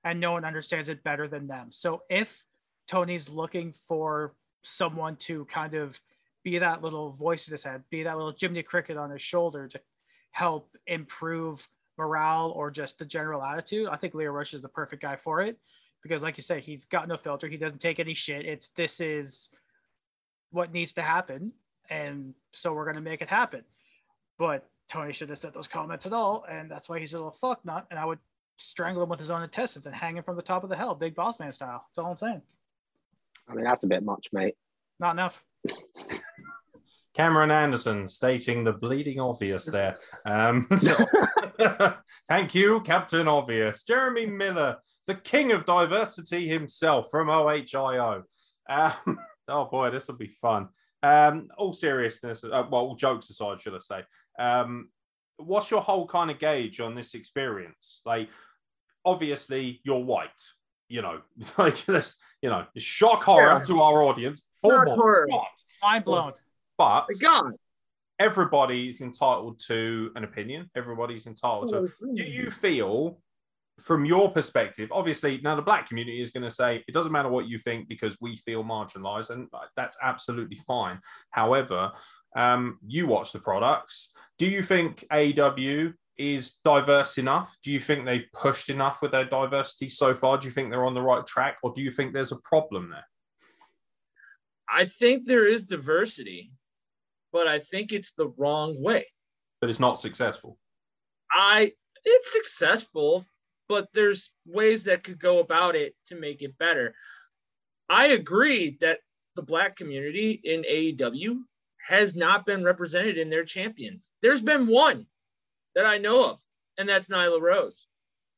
and no one understands it better than them. So if Tony's looking for someone to kind of be that little voice in his head, be that little Jiminy Cricket on his shoulder to help improve morale or just the general attitude. I think Lio Rush is the perfect guy for it because, like you say, he's got no filter. He doesn't take any shit. It's this is what needs to happen, and so we're gonna make it happen. But Tony should have said those comments at all, and that's why he's a little fuck nut. And I would strangle him with his own intestines and hang him from the top of the hell, big boss man style. That's all I'm saying. I mean, that's a bit much, mate. Not enough. *laughs* Cameron Anderson stating the bleeding obvious there. Um, *laughs* so, *laughs* thank you, Captain Obvious. Jeremy Miller, the king of diversity himself from OHIO. Um, *laughs* oh boy, this will be fun. Um, all seriousness, uh, well, all jokes aside, should I say? Um, what's your whole kind of gauge on this experience? Like, obviously, you're white. You know, like this, you know, shock horror Yeah. to our audience. Shock my horror. God. Mind blown. But God. everybody's entitled to an opinion. Everybody's entitled to. Do you feel, from your perspective, obviously now the black community is going to say it doesn't matter what you think because we feel marginalized, and that's absolutely fine. However, um, you watch the products. Do you think AEW is diverse enough? Do you think they've pushed enough with their diversity so far? Do you think they're on the right track, or do you think there's a problem there? I think there is diversity, but I think it's the wrong way. But it's not successful. I it's successful, but there's ways that could go about it to make it better. I agree that the black community in AEW has not been represented in their champions. There's been one that I know of, and that's Nyla Rose.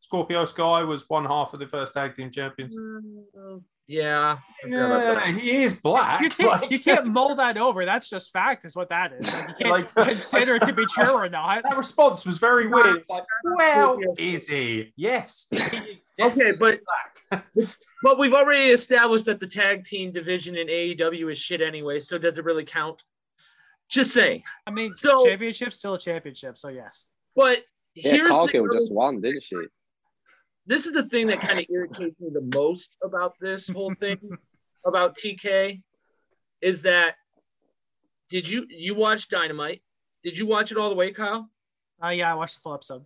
Scorpio Sky was one half of the first tag team champions. Mm, Yeah, I forgot about that. Yeah, he is black. You can't, like- you can't mull that over. That's just fact, is what that is. Like, you can't Like- consider it to be true or not. That response was very weird. It's like, *laughs* well, is he? Yes. he is *laughs* Okay, but black. *laughs* but we've already established that the tag team division in AEW is shit anyway. So does it really count? Just saying. I mean, So- championship still a championship. So yes. But Yeah, here's the, Cargill just won, didn't she? This is the thing that kind of *laughs* irritates me the most about this whole thing about TK is that did you you watch Dynamite? Did you watch it all the way, Kyle? Oh yeah, I watched the full episode.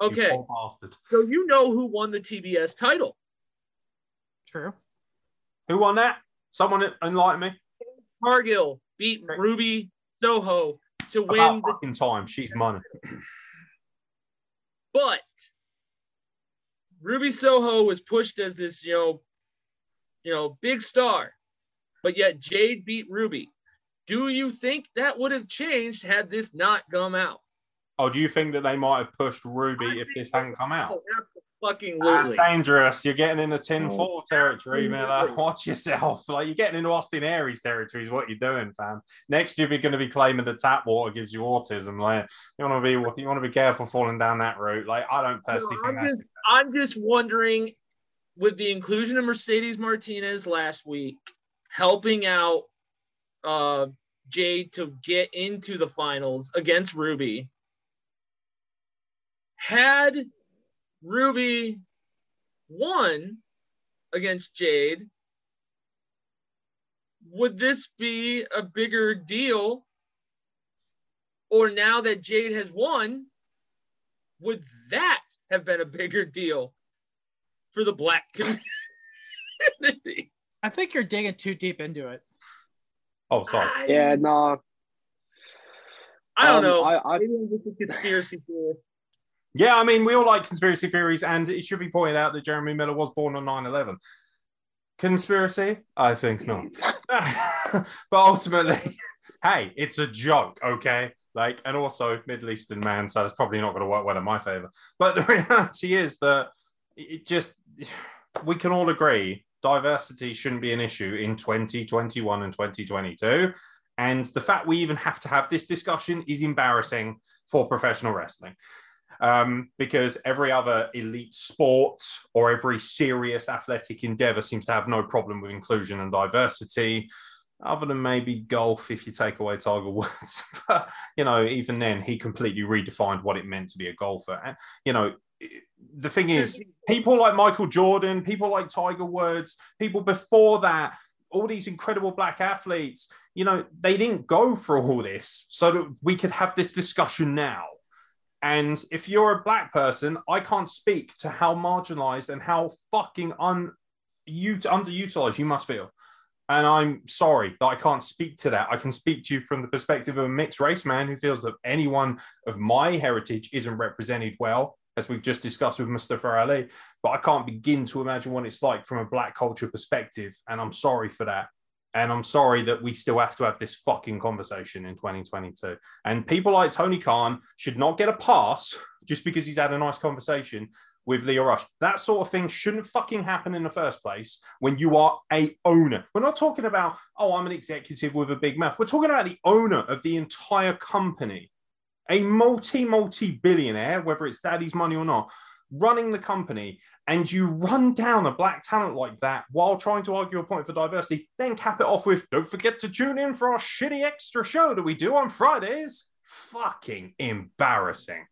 Okay, poor so you know who won the TBS title? True. Who won that? Someone enlighten me. Cargill beat Right. Ruby Soho to win About the fucking time. She's money. But Ruby Soho was pushed as this, you know, you know, big star, but yet Jade beat Ruby. Do you think that would have changed had this not come out? Oh, do you think that they might have pushed Ruby if this hadn't come out? Oh, fucking That's absolutely. dangerous. You're getting into tin Oh. foil territory, Miller. Absolutely. Watch yourself. *laughs* Like you're getting into Austin Aries territory. Is what you're doing, fam. Next, you're going to be claiming the tap water gives you autism. Like you want to be, you want to be careful falling down that route. Like I don't personally No, think I'm that's. just, I'm just wondering, with the inclusion of Mercedes Martinez last week, helping out uh, Jade to get into the finals against Ruby. Had Ruby won against Jade, would this be a bigger deal? Or now that Jade has won, would that have been a bigger deal for the black *laughs* community? I think you're digging too deep into it. Oh, sorry. I, Yeah, no. I don't um, know. I, I, Maybe I'm just a conspiracy *laughs* theorist. Yeah, I mean, we all like conspiracy theories, and it should be pointed out that Jeremy Miller was born on 9 11. Conspiracy? I think not. *laughs* but ultimately, hey, it's a joke, okay? Like, and also Middle Eastern man, so it's probably not going to work well in my favor. But the *laughs* reality is that it just, *sighs* we can all agree diversity shouldn't be an issue in 2021 and 2022. And the fact we even have to have this discussion is embarrassing for professional wrestling um, because every other elite sport or every serious athletic endeavor seems to have no problem with inclusion and diversity, other than maybe golf if you take away Tiger *laughs* Woods. but, you know, even then, he completely redefined what it meant to be a golfer. And, you know, the thing is, people like Michael Jordan, people like Tiger Woods, people before that, all these incredible black athletes, you know, they didn't go for all this so that we could have this discussion now. And if you're a black person, I can't speak to how marginalized and how fucking un- you underutilized you must feel. And I'm sorry that I can't speak to that. I can speak to you from the perspective of a mixed race man who feels that anyone of my heritage isn't represented well, as we've just discussed with Mustafa Ali. But I can't begin to imagine what it's like from a black culture perspective. And I'm sorry for that. And I'm sorry that we still have to have this fucking conversation in 2022. And people like Tony Khan should not get a pass just because he's had a nice conversation with Lio Rush. That sort of thing shouldn't fucking happen in the first place when you are a owner. We're not talking about, oh, I'm an executive with a big mouth. We're talking about the owner of the entire company, a multi, multi billionaire, whether it's daddy's money or not, running the company, and you run down a black talent like that while trying to argue a point for diversity, then cap it off with, don't forget to tune in for our shitty extra show that we do on Fridays. Fucking embarrassing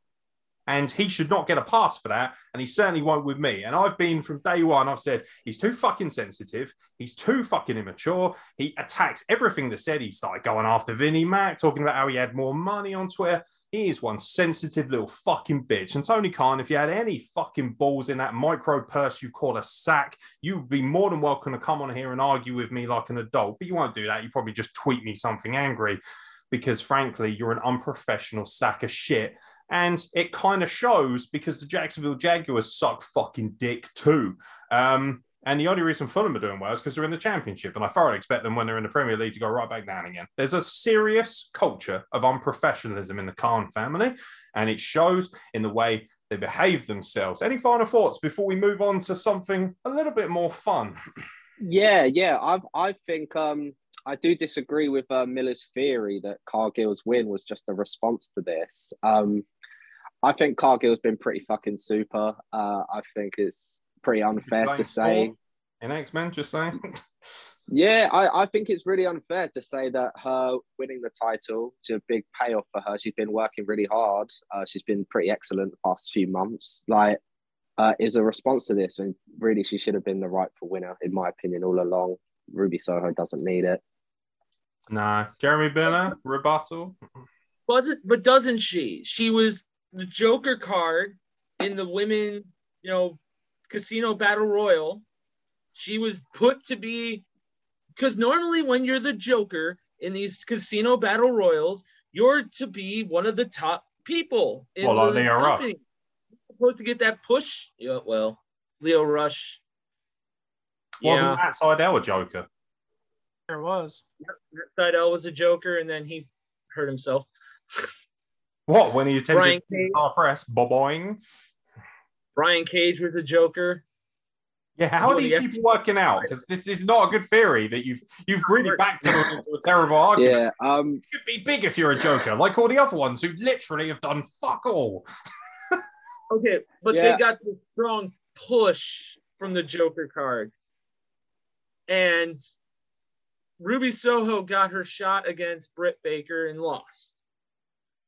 and he should not get a pass for that. And he certainly won't with me. And I've been from day one, I've said he's too fucking sensitive. He's too fucking immature. He attacks everything that said. He started going after Vinnie Mac, talking about how he had more money on Twitter. He is one sensitive little fucking bitch. And Tony Khan, if you had any fucking balls in that micro purse you call a sack, you would be more than welcome to come on here and argue with me like an adult. But you won't do that. You probably just tweet me something angry because, frankly, you're an unprofessional sack of shit and it kind of shows because the Jacksonville Jaguars suck fucking dick too. Um, and the only reason Fulham are doing well is because they're in the championship. And I thoroughly expect them when they're in the Premier League to go right back down again. There's a serious culture of unprofessionalism in the Khan family, and it shows in the way they behave themselves. Any final thoughts before we move on to something a little bit more fun? yeah, yeah. I I think um I do disagree with uh, Miller's theory that Cargill's win was just a response to this. Um, I think Cargill's been pretty fucking super. Uh, I think it's pretty unfair to say. In X Men, just saying. *laughs* Yeah, I, I think it's really unfair to say that her winning the title is a big payoff for her. She's been working really hard. Uh, she's been pretty excellent the past few months. Like, uh, is a response to this, and really, she should have been the rightful winner, in my opinion, all along. Ruby Soho doesn't need it. Nah, Jeremy Benner rebuttal. But but doesn't she? She was the Joker card in the women, you know, casino battle royal. She was put to be because normally when you're the Joker in these casino battle royals, you're to be one of the top people in Well, the Lio Rush. You're supposed to get that push. Yeah, well, Lio Rush. Wasn't Yeah, Matt Sydal a Joker? There was. Sydal was a Joker, and then he hurt himself. What when he attended Brian the Cage. Star Press? Boboing. Brian Cage was a Joker. Yeah, how are Well, these yes. people working out? Because this is not a good theory that you've you've really backpedaled into a terrible argument. Yeah, um, You could be big if you're a Joker, like all the other ones who literally have done fuck all. *laughs* Okay, but Yeah. they got the strong push from the Joker card. And Ruby Soho got her shot against Britt Baker and lost.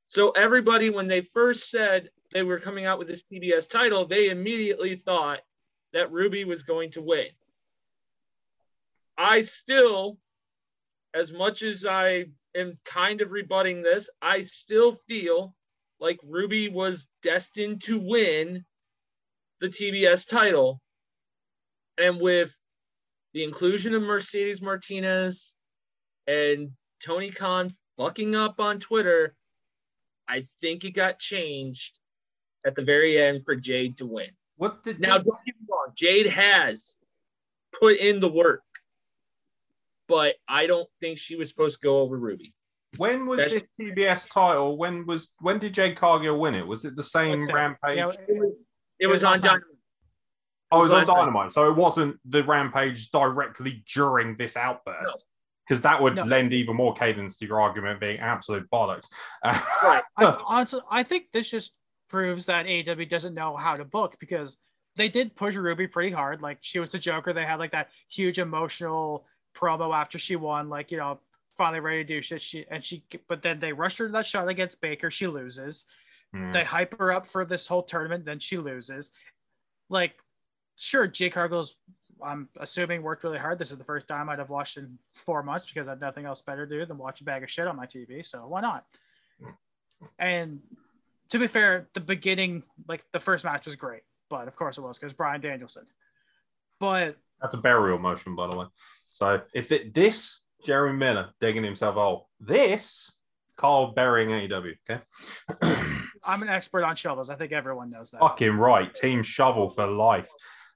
So everybody, when they first said they were coming out with this TBS title, they immediately thought that Ruby was going to win. I still, as much as I am kind of rebutting this, I still feel like Ruby was destined to win the TBS title. And with the inclusion of Mercedes Martinez and Tony Khan fucking up on Twitter, I think it got changed at the very end for Jade to win. What the Now, don't get me wrong, Jade has put in the work, but I don't think she was supposed to go over Ruby. when was That's- this TBS title? When was when did Jade Cargill win it? Was it the same Rampage? Yeah, It was was on last night. Dynamite. Oh, it was on. Dynamite, so it wasn't the Rampage directly during this outburst. Because that would No. lend even more cadence to your argument being absolute bollocks. *laughs* Right. I, honestly, I think this just proves that AEW doesn't know how to book because they did push Ruby pretty hard. Like she was the Joker. They had like that huge emotional promo after she won. Like you know, finally ready to do shit. She and she, but then they rushed her to that shot against Baker. She loses. Hmm. They hype her up for this whole tournament. Then she loses. Like, sure, Jade Cargill's. I'm assuming worked really hard. This is the first time I'd have watched in four months because I had nothing else better to do than watch a bag of shit on my TV. So why not? And to be fair, the beginning, like the first match was great, but of course it was because Bryan Danielson. But That's a burial motion, by the way. So if it, this Jeremy Miller digging himself out, this Carl burying AEW. Okay, I'm an expert on shovels. I think everyone knows that. fucking right. Team Shovel for life.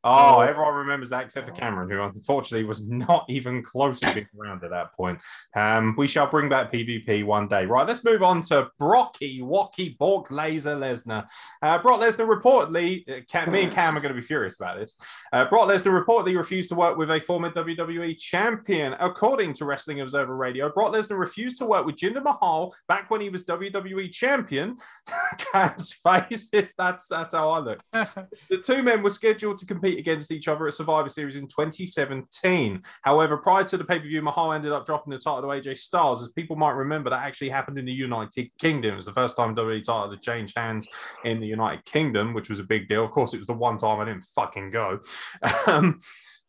Oh, everyone remembers that except for Cameron, who unfortunately was not *laughs* even close to being around at that point. Um, we shall bring back PvP one day. Right, let's move on to Brocky, Wacky, Bork, Laser, Lesnar. Uh, Brock Lesnar reportedly, uh, Cam, me and Cam are going to be furious about this. Uh, Brock Lesnar reportedly refused to work with a former WWE champion. According to Wrestling Observer Radio, Brock Lesnar refused to work with Jinder Mahal back when he was WWE champion. *laughs* Cam's face, is- that's, that's how I look. *laughs* The two men were scheduled to compete against each other at Survivor Series in 2017. However, prior to the pay per view, Mahal ended up dropping the title to AJ Styles. As people might remember, that actually happened in the United Kingdom. It was the first time WWE title had changed hands in the United Kingdom, which was a big deal. Of course, it was the one time I didn't fucking go. *laughs* Um,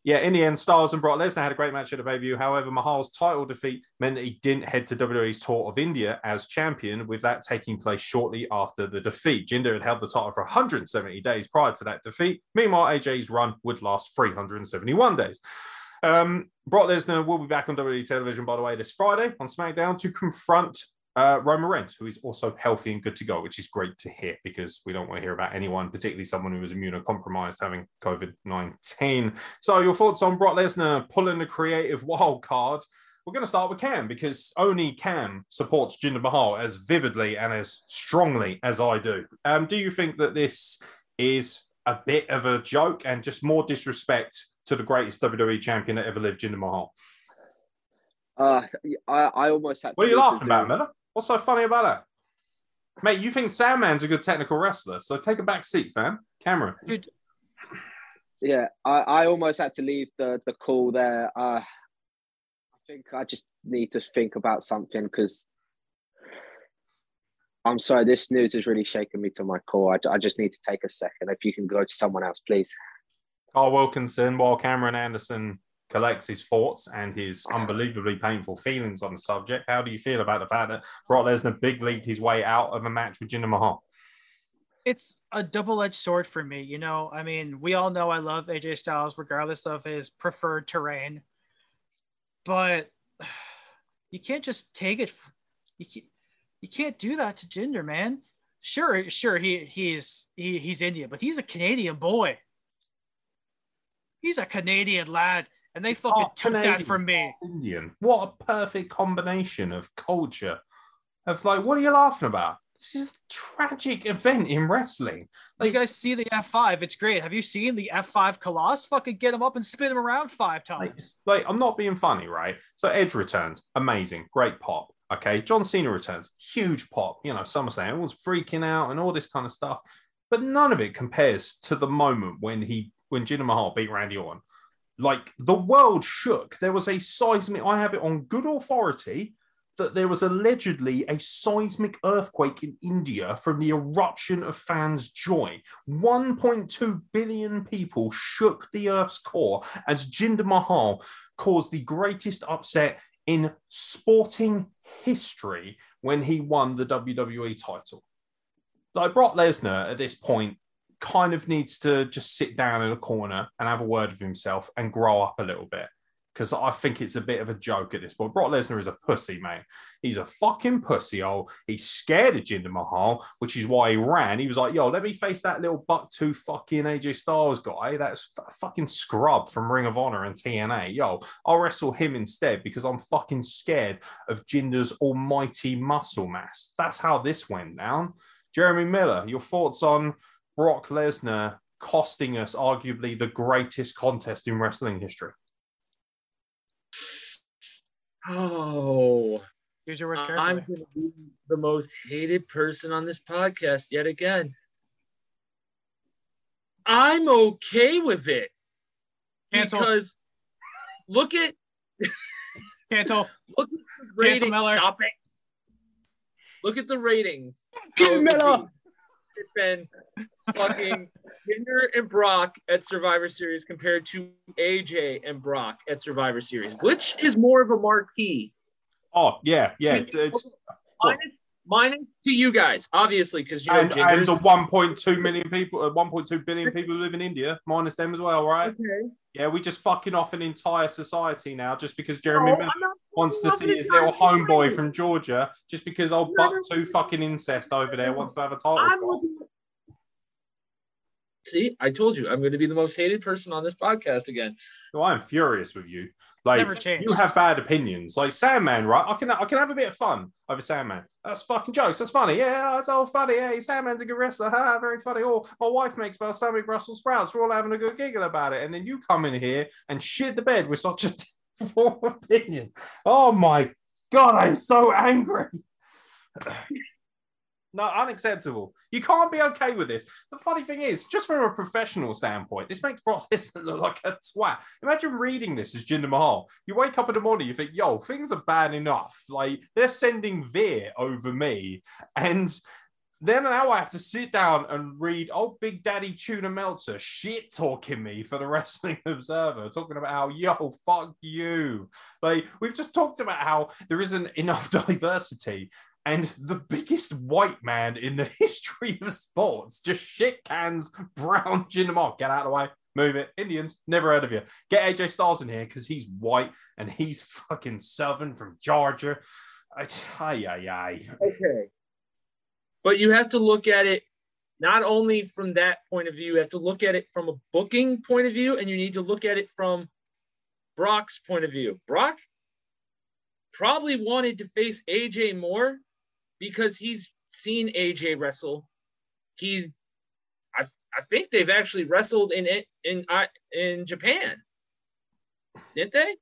yeah, in the end, Styles and Brock Lesnar had a great match at the pay-per-view. However, Mahal's title defeat meant that he didn't head to WWE's tour of India as champion, with that taking place shortly after the defeat. Jinder had held the title for 170 days prior to that defeat. Meanwhile, AJ's run would last 371 days. Um, Brock Lesnar will be back on WWE television, by the way, this Friday on SmackDown to confront uh, Roman Reigns, who is also healthy and good to go, which is great to hear because we don't want to hear about anyone, particularly someone who is immunocompromised, having COVID 19. So, your thoughts on Brock Lesnar pulling the creative wild card? We're going to start with Cam because only Cam supports Jinder Mahal as vividly and as strongly as I do. Um, do you think that this is a bit of a joke and just more disrespect to the greatest WWE champion that ever lived, Jinder Mahal? Uh, I, I almost had. What are you laughing about, Miller? What's so funny about that? Mate, you think Sandman's a good technical wrestler, so take a back seat, fam. Cameron. Dude, Yeah, I, I almost had to leave the the call there. Uh, I think I just need to think about something because I'm sorry, this news has really shaken me to my core. I, I just need to take a second. If you can go to someone else, please. Carl Wilkinson, while Cameron Anderson collects his thoughts and his unbelievably painful feelings on the subject, how do you feel about the fact that Brock Lesnar big leagued his way out of a match with Jinder Mahal? it's a double-edged sword for me. You know, I mean, we all know I love AJ Styles regardless of his preferred terrain, but *sighs* you can't just take it. You can't, you can't do that to Jinder, man. Sure, sure, he he's he, he's Indian, but he's a Canadian boy. He's a Canadian lad, and they fucking Oh, took that from me. Indian. What a perfect combination of culture. Of like, what are you laughing about? This is a tragic event in wrestling. you guys see the F5? It's great. Have you seen the F5 Colossus? Fucking get him up and spin him around five Like, times. like, I'm not being funny, right? So Edge returns, amazing, great pop. Okay, John Cena returns, huge pop. You know, some are saying it was freaking out and all this kind of stuff, but none of it compares to the moment when he when Jinder Mahal beat Randy Orton. Like the world shook. There was a seismic, I have it on good authority that there was allegedly a seismic earthquake in India from the eruption of fans' joy. 1.2 billion people shook the earth's core as Jinder Mahal caused the greatest upset in sporting history when he won the WWE title. Like Brock Lesnar at this point kind of needs to just sit down in a corner and have a word with himself and grow up a little bit because I think it's a bit of a joke at this point. Brock Lesnar is a pussy, mate. He's a fucking pussy hole. He's scared of Jinder Mahal, which is why he ran. He was like, yo, let me face that little buck tooth fucking AJ Styles guy. That's f- fucking scrub from Ring of Honor and TNA. Yo, I'll wrestle him instead because I'm fucking scared of Jinder's almighty muscle mass. That's how this went down. Jeremy Miller, your thoughts on Brock Lesnar costing us arguably the greatest contest in wrestling history? Oh, Use your words I'm going to be the most hated person on this podcast yet again. I'm okay with it Cancel. because look at Cancel. *laughs* look at the Cancel ratings. Miller. Stop it. Look at the ratings. Get How it would Miller. Been fucking Jinder and Brock at Survivor Series compared to AJ and Brock at Survivor Series. Which is more of a marquee? Oh, yeah, yeah. It's, it's- Minus, minus to you guys, obviously, because you know and, and the 1.2 million people, uh, 1.2 billion people who live in India, minus them as well, right? okay. Yeah, we just fucking off an entire society now just because Jeremy No, Miller I'm not wants to see his little homeboy from Georgia just because old No, buck two fucking incest over there wants to have a title I'm shot. See, I told you, I'm going to be the most hated person on this podcast again. No, I'm furious with you. Like you have bad opinions. Like Sandman, right? I can I can have a bit of fun over Sandman. That's fucking jokes. That's funny. Yeah, that's all funny. Yeah, Sandman's a good wrestler. Ha, very funny. Oh, my wife makes about Sammy Brussels sprouts. We're all having a good giggle about it. And then you come in here and shit the bed with such a *laughs* poor opinion. Oh my god, I'm so angry. *sighs* No, unacceptable. You can't be okay with this. The funny thing is, just from a professional standpoint, this makes Brock Lesnar *laughs* look like a twat. Imagine reading this as Jinder Mahal. You wake up in the morning, you think, yo, things are bad enough. Like, they're sending Veer over me. And then now I have to sit down and read old Big Daddy Tuna Meltzer shit talking me for the *laughs* Wrestling Observer, talking about how, yo, fuck you. Like, we've just talked about how there isn't enough *laughs* diversity and the biggest white man in the *laughs* history of sports just shit cans brown Jinder. Get out of the way. Move it. Indians, never heard of you. Get AJ Styles in here because he's white and he's fucking southern from Georgia. Ay, ay, ay. Okay. But you have to look at it not only from that point of view, you have to look at it from a booking point of view, and you need to look at it from Brock's point of view. Brock probably wanted to face AJ more because he's seen AJ wrestle. He's I, I think they've actually wrestled in it in I in Japan. Didn't they?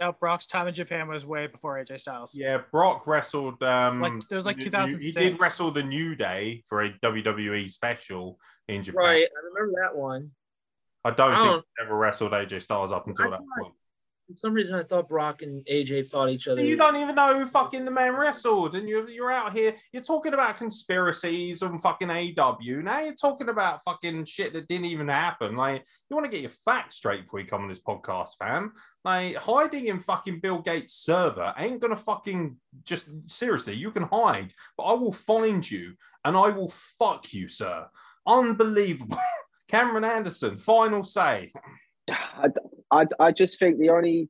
No, Brock's time in Japan was way before AJ Styles. Yeah, Brock wrestled. Um, Like, it was like 2006. He did wrestle the New Day for a WWE special in Japan. Right. I remember that one. I don't I think don't- he ever wrestled AJ Styles up until I that thought- point. For some reason I thought Brock and AJ fought each other. You don't even know who fucking the man wrestled, and you're you're out here. You're talking about conspiracies and fucking AEW. Now you're talking about fucking shit that didn't even happen. Like you want to get your facts straight before you come on this podcast, fam. Like hiding in fucking Bill Gates' server ain't gonna fucking just seriously. You can hide, but I will find you and I will fuck you, sir. Unbelievable. *laughs* Cameron Anderson, final say. I, I, just think the only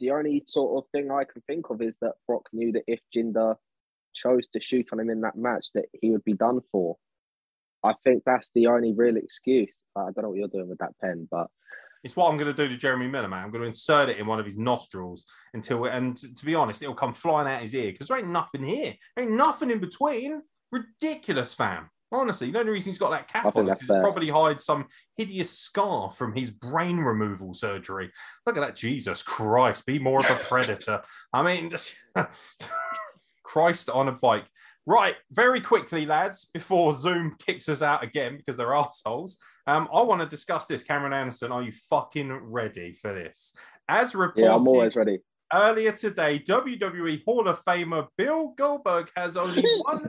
the only sort of thing I can think of is that Brock knew that if Jinder chose to shoot on him in that match, that he would be done for. I think that's the only real excuse. I don't know what you're doing with that pen, but It's what I'm going to do to Jeremy Miller, man. I'm going to insert it in one of his nostrils until, and to be honest, it'll come flying out his ear because there ain't nothing here. There ain't nothing in between. Ridiculous, fam. Honestly, the only reason he's got that cap on is he probably hides some hideous scar from his brain removal surgery. Look at that, Jesus Christ! Be more of a predator. I mean, *laughs* Christ on a bike. Right, very quickly, lads, before Zoom kicks us out again because they're assholes. Um, I want to discuss this. Cameron Anderson, are you fucking ready for this? As reported Yeah, I'm always ready. earlier today, WWE Hall of Famer Bill Goldberg has only *laughs* one.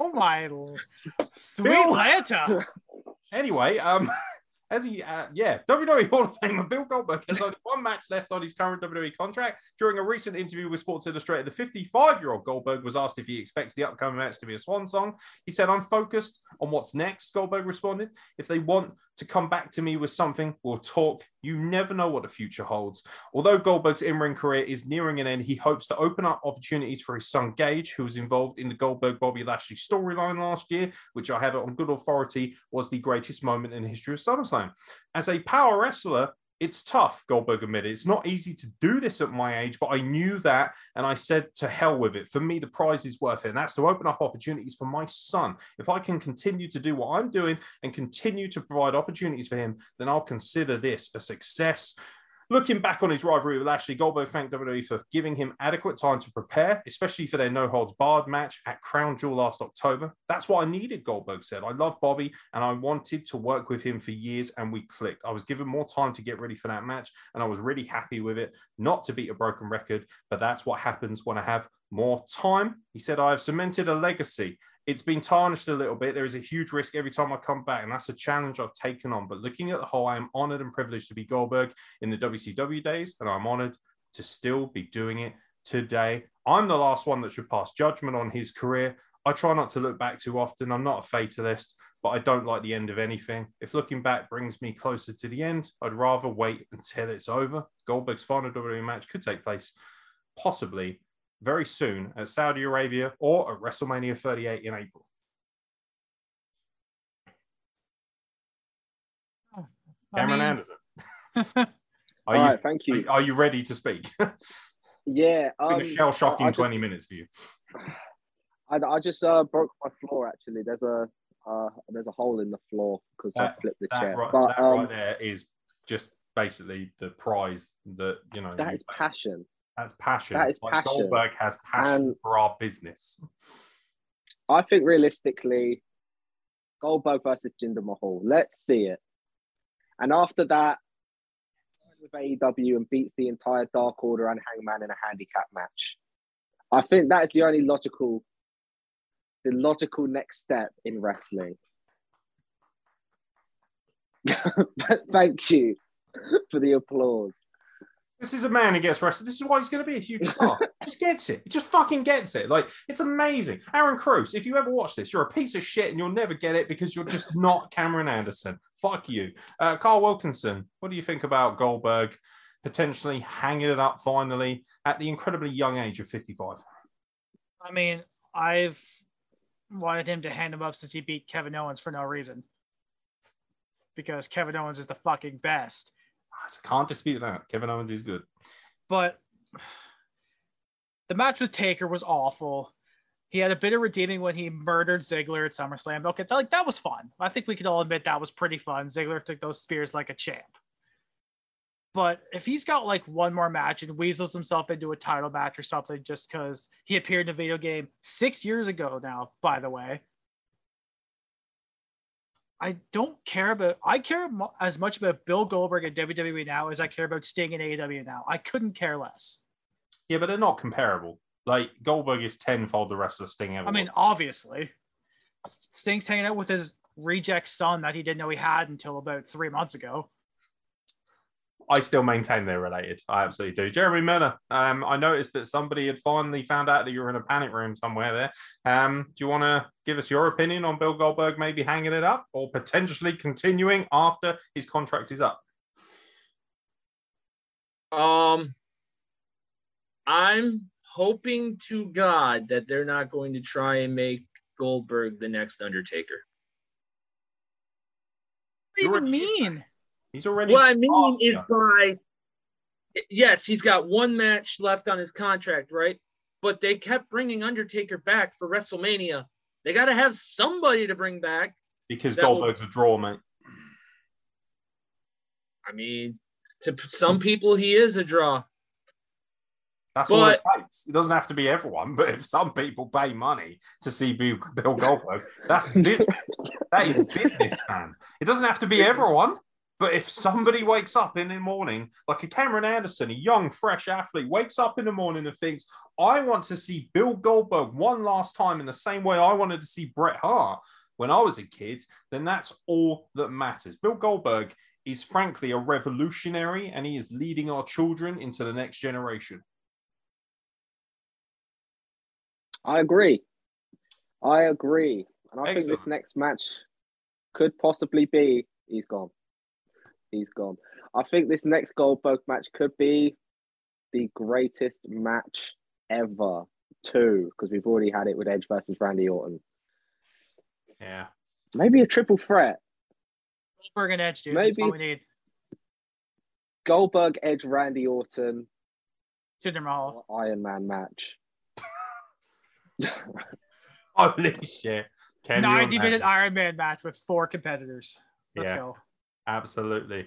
Oh my *laughs* sweet Lanta. *laughs* anyway, um, *laughs* as he, uh, yeah, WWE Hall of Famer Bill Goldberg has only one match left on his current WWE contract. During a recent interview with Sports Illustrated, the 55 year old Goldberg was asked if he expects the upcoming match to be a swan song. He said, I'm focused on what's next. Goldberg responded, If they want to come back to me with something, we'll talk. You never know what the future holds. Although Goldberg's in ring career is nearing an end, he hopes to open up opportunities for his son Gage, who was involved in the Goldberg Bobby Lashley storyline last year, which I have on good authority was the greatest moment in the history of SummerSlam. As a power wrestler, it's tough, Goldberg admitted. It's not easy to do this at my age, but I knew that and I said to hell with it. For me, the prize is worth it. And that's to open up opportunities for my son. If I can continue to do what I'm doing and continue to provide opportunities for him, then I'll consider this a success. Looking back on his rivalry with Lashley, Goldberg thanked WWE for giving him adequate time to prepare, especially for their no holds barred match at Crown Jewel last October. That's what I needed, Goldberg said. I love Bobby and I wanted to work with him for years and we clicked. I was given more time to get ready for that match and I was really happy with it. Not to beat a broken record, but that's what happens when I have more time. He said, I have cemented a legacy. It's been tarnished a little bit. There is a huge risk every time I come back, and that's a challenge I've taken on. But looking at the whole, I am honored and privileged to be Goldberg in the WCW days, and I'm honored to still be doing it today. I'm the last one that should pass judgment on his career. I try not to look back too often. I'm not a fatalist, but I don't like the end of anything. If looking back brings me closer to the end, I'd rather wait until it's over. Goldberg's final WWE match could take place possibly very soon at Saudi Arabia or at WrestleMania 38 in April. I Cameron mean, Anderson, All *laughs* are you right, thank you. are you ready to speak? *laughs* Been Yeah, um, a shell shocking I- I just- 20 minutes for you. *sighs* I, I just uh, broke my floor. Actually, there's a uh, there's a hole in the floor because I flipped the That, chair. right, but that um, right there is just basically the prize that you know. that you- is passion. That's passion. that is Like passion. Goldberg has passion And- for our business. I think realistically, Goldberg versus Jinder Mahal. Let's see it. And after that, with AEW and beats the entire Dark Order and Hangman in a handicap match. I think that is the only logical, the logical next step in wrestling. *laughs* Thank you for the applause. This is a man who gets wrestled. This is why he's going to be a huge *laughs* star. he just gets it. He just fucking gets it. Like it's amazing. Aaron Cruz, if you ever watch this, you're a piece of shit and you'll never get it because you're just *laughs* not Cameron Anderson. Fuck you. Uh, Carl Wilkinson, what do you think about Goldberg potentially hanging it up finally at the incredibly young age of 55? I mean, I've wanted him to hand him up since he beat Kevin Owens for no reason. Because Kevin Owens is the fucking best. I can't dispute that. Kevin Owens is good. But the match with Taker was awful. He had a bit of redeeming when he murdered Ziggler at SummerSlam. Okay, that, like that was fun. I think we could all admit that was pretty fun. Ziggler took those spears like a champ. But if he's got like one more match and weasels himself into a title match or something just because he appeared in a video game six years ago now, by the way, I don't care about. I care mo- as much about Bill Goldberg and WWE now as I care about Sting and AEW now. I couldn't care less. Yeah, but they're not comparable. Like Goldberg is tenfold the rest of Sting ever. I mean, was. obviously, Sting's hanging out with his reject son that he didn't know he had until about three months ago. I still maintain they're related. I absolutely do. Jeremy Miller, um, I noticed that somebody had finally found out that you were in a panic room somewhere there. Um, do you want to give us your opinion on Bill Goldberg maybe hanging it up or potentially continuing after his contract is up? Um, I'm hoping to God that they're not going to try and make Goldberg the next Undertaker. What do you even Already is mean? He's already. What I mean is by yes, he's got one match left on his contract, right? But they kept bringing Undertaker back for WrestleMania. They got to have somebody to bring back. because that will- Goldberg's a draw, mate. I mean, to some people, he is a draw. That's all it takes. It doesn't have to be everyone, but if some people pay money to see Bill, Bill Goldberg, that's business. *laughs* that is business, man. It doesn't have to be everyone, but if somebody wakes up in the morning, like a Cameron Anderson, a young, fresh athlete, wakes up in the morning and thinks, I want to see Bill Goldberg one last time in the same way I wanted to see Bret Hart when I was a kid, then that's all that matters. Bill Goldberg is frankly a revolutionary and he is leading our children into the next generation. I agree. I agree. And I Excellent. think this next match could possibly be he's gone. He's gone. I think this next Goldberg match could be the greatest match ever, too, because we've already had it with Edge versus Randy Orton. Yeah. Maybe a triple threat. Goldberg and Edge, dude. That's all Maybe. we need. Goldberg, Edge, Randy Orton, Jinder Mahal. Iron Man match. *laughs* Holy shit. Can you 90 minute? Iron Man match with four competitors. Let's Yeah. go. Absolutely.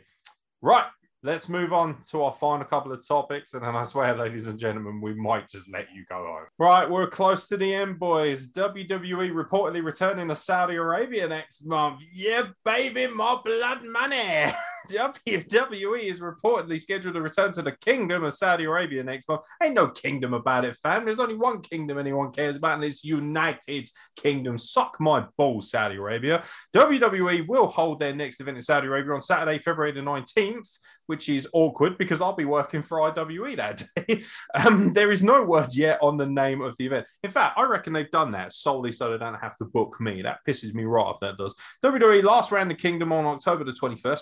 Right. Let's move on to our final couple of topics. And then I swear, ladies and gentlemen, we might just let you go home. Right. We're close to the end, boys. WWE reportedly returning to Saudi Arabia next month. Yeah, baby, my blood money. *laughs* WWE is reportedly scheduled to return to the Kingdom of Saudi Arabia next month. Ain't no kingdom about it, fam. There's only one kingdom anyone cares about, and it's United Kingdom. Suck my balls, Saudi Arabia. WWE will hold their next event in Saudi Arabia on Saturday, February the 19th, which is awkward because I'll be working for IWE that day. *laughs* um, there is no word yet on the name of the event. In fact, I reckon they've done that solely so they don't have to book me. That pisses me right off, that does. WWE last ran the Kingdom on October the 21st,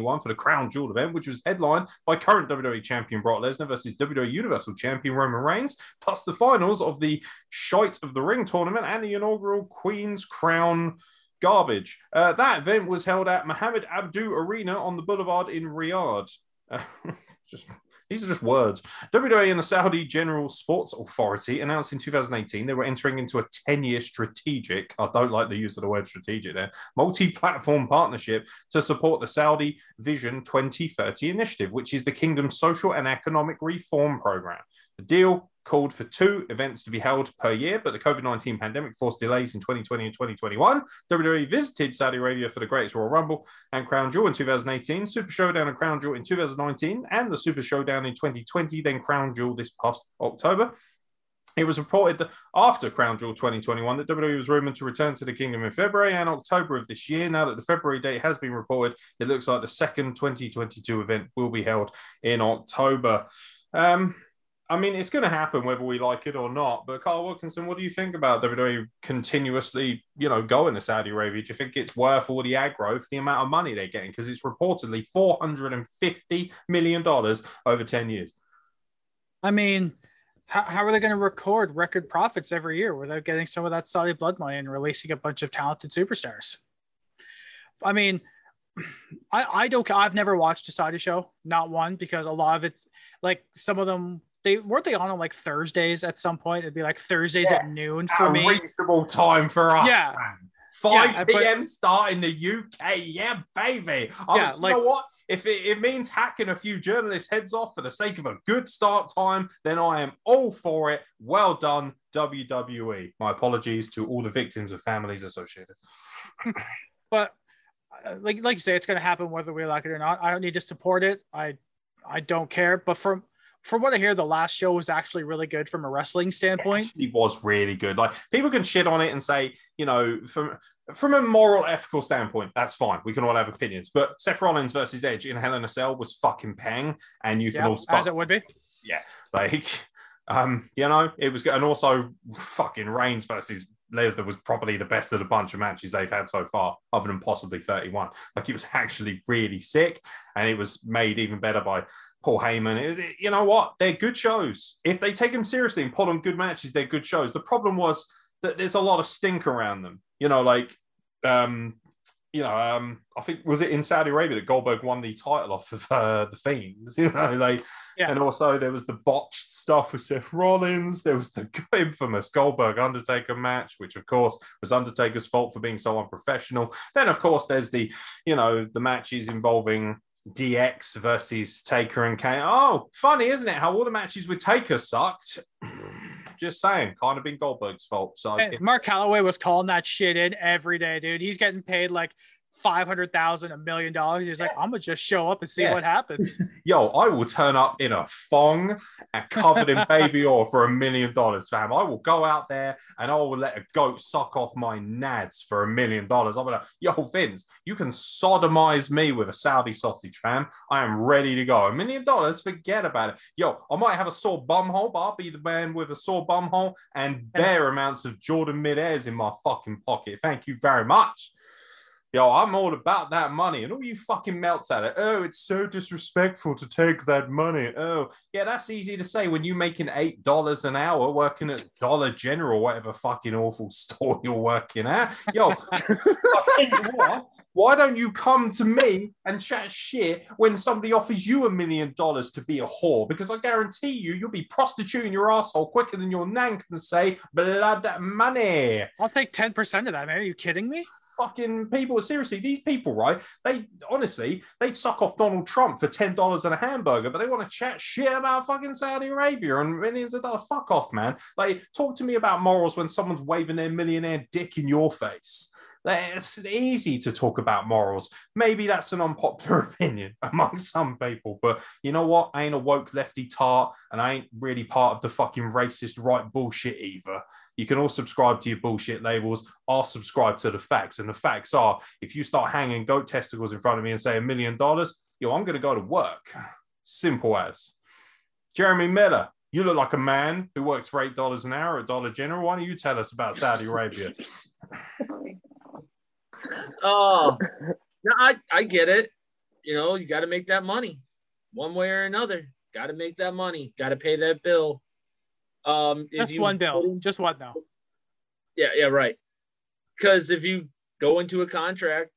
2021 for the Crown Jewel event, which was headlined by current WWE Champion Brock Lesnar versus WWE Universal Champion Roman Reigns, plus the finals of the Shite of the Ring tournament and the inaugural Queen's Crown garbage. Uh, that event was held at Mohammed Abdu Arena on the Boulevard in Riyadh. Uh, *laughs* just these are just words. WWE and the Saudi General Sports Authority announced in 2018 they were entering into a 10-year strategic, I don't like the use of the word strategic there, multi-platform partnership to support the Saudi Vision 2030 initiative, which is the kingdom's social and economic reform program. The deal called for two events to be held per year, but the COVID 19 pandemic forced delays in 2020 and 2021. WWE visited Saudi Arabia for the Greatest Royal Rumble and Crown Jewel in 2018, Super Showdown and Crown Jewel in 2019, and the Super Showdown in 2020, then Crown Jewel this past October. It was reported that after Crown Jewel 2021 that WWE was rumored to return to the kingdom in February and October of this year. Now that the February date has been reported, it looks like the second 2022 event will be held in October. Um, I mean, it's going to happen whether we like it or not. But Carl Wilkinson, what do you think about WWE continuously, you know, going to Saudi Arabia? Do you think it's worth all the aggro for the amount of money they're getting? Because it's reportedly four hundred and fifty million dollars over ten years. I mean, how, how are they going to record record profits every year without getting some of that Saudi blood money and releasing a bunch of talented superstars? I mean, *clears throat* I, I don't, I've never watched a Saudi show, not one, because a lot of it, like some of them, they weren't they on on like Thursdays at some point? It'd be like Thursdays Yeah. at noon for a me. reasonable time for us, Yeah. man. 5 Yeah, but- p.m. start in the UK. Yeah, baby. I Yeah, was- you like- know what? If it, it means hacking a few journalists' heads off for the sake of a good start time, then I am all for it. Well done, WWE. My apologies to all the victims of families associated. *laughs* but uh, like like you say, it's going to happen whether we like it or not. I don't need to support it. I I don't care. But from from what I hear, the last show was actually really good from a wrestling standpoint. It was really good. Like people can shit on it and say, you know, from from a moral, ethical standpoint, that's fine. We can all have opinions. But Seth Rollins versus Edge in Hell in a Cell was fucking pang, and you can Yeah, all start as it would be. Yeah, like, *laughs* um, you know, it was good. And also, fucking Reigns versus Lesnar was probably the best of the bunch of matches they've had so far, other than possibly 31. Like, it was actually really sick. And it was made even better by Paul Heyman. It was, you know what? They're good shows. If they take them seriously and put on good matches, they're good shows. The problem was that there's a lot of stink around them. You know, like, um, you know, um, I think was it in Saudi Arabia that Goldberg won the title off of uh, the Fiends. *laughs* You know, like, Yeah. and also there was the botched stuff with Seth Rollins. There was the *laughs* infamous Goldberg Undertaker match, which of course was Undertaker's fault for being so unprofessional. Then of course there's the, you know, the matches involving DX versus Taker and Kane. Oh, funny, isn't it? How all the matches with Taker sucked. *clears throat* Just saying, kind of been Goldberg's fault. So Hey, Mark Calaway was calling that shit in every day, dude. He's getting paid like five hundred thousand, a million dollars. He's like, I'm gonna just show up and see Yeah. what happens. *laughs* yo, I will turn up in a thong and covered in baby *laughs* oil for a million dollars, fam. I will go out there and I will let a goat suck off my nads for a million dollars. I'm like, yo, Vince, you can sodomize me with a Saudi sausage, fam. I am ready to go. A million dollars, forget about it. Yo, I might have a sore bum hole, but I'll be the man with a sore bum hole and bare amounts of Jordan mid airs in my fucking pocket. Thank you very much. Yo, I'm all about that money. And all you fucking melts at it. Oh, it's so disrespectful to take that money. Oh, yeah, that's easy to say when you're making $8 an hour working at Dollar General, whatever fucking awful *laughs* store you're working at. Yo, *laughs* what, why don't you come to me and chat shit when somebody offers you a million dollars to be a whore? Because I guarantee you, you'll be prostituting your asshole quicker than your nan can say blood money I'll take ten percent of that, man. Are you kidding me? fucking people. Seriously, these people, right? They honestly, they'd suck off Donald Trump for ten dollars and a hamburger, but they want to chat shit about fucking Saudi Arabia and millions of dollars. Fuck off, man. Like, talk to me about morals when someone's waving their millionaire dick in your face. It's easy to talk about morals. Maybe that's an unpopular *laughs* opinion among some people, but you know what? I ain't a woke lefty tart, and I ain't really part of the fucking racist right bullshit either. You can all subscribe to your bullshit labels. I'll subscribe to the facts. And the facts are if you start hanging goat testicles in front of me and say a million dollars, yo, I'm going to go to work. Simple as. Jeremy Miller, you look like a man who works for $8 an hour at Dollar General. Why don't you tell us about Saudi Arabia? *laughs* Oh, no, I, I get it. You know, you got to make that money one way or another. Got to make that money. Got to pay that bill. Um, Just you one bill. Just one though. Yeah, yeah, right. Because if you go into a contract,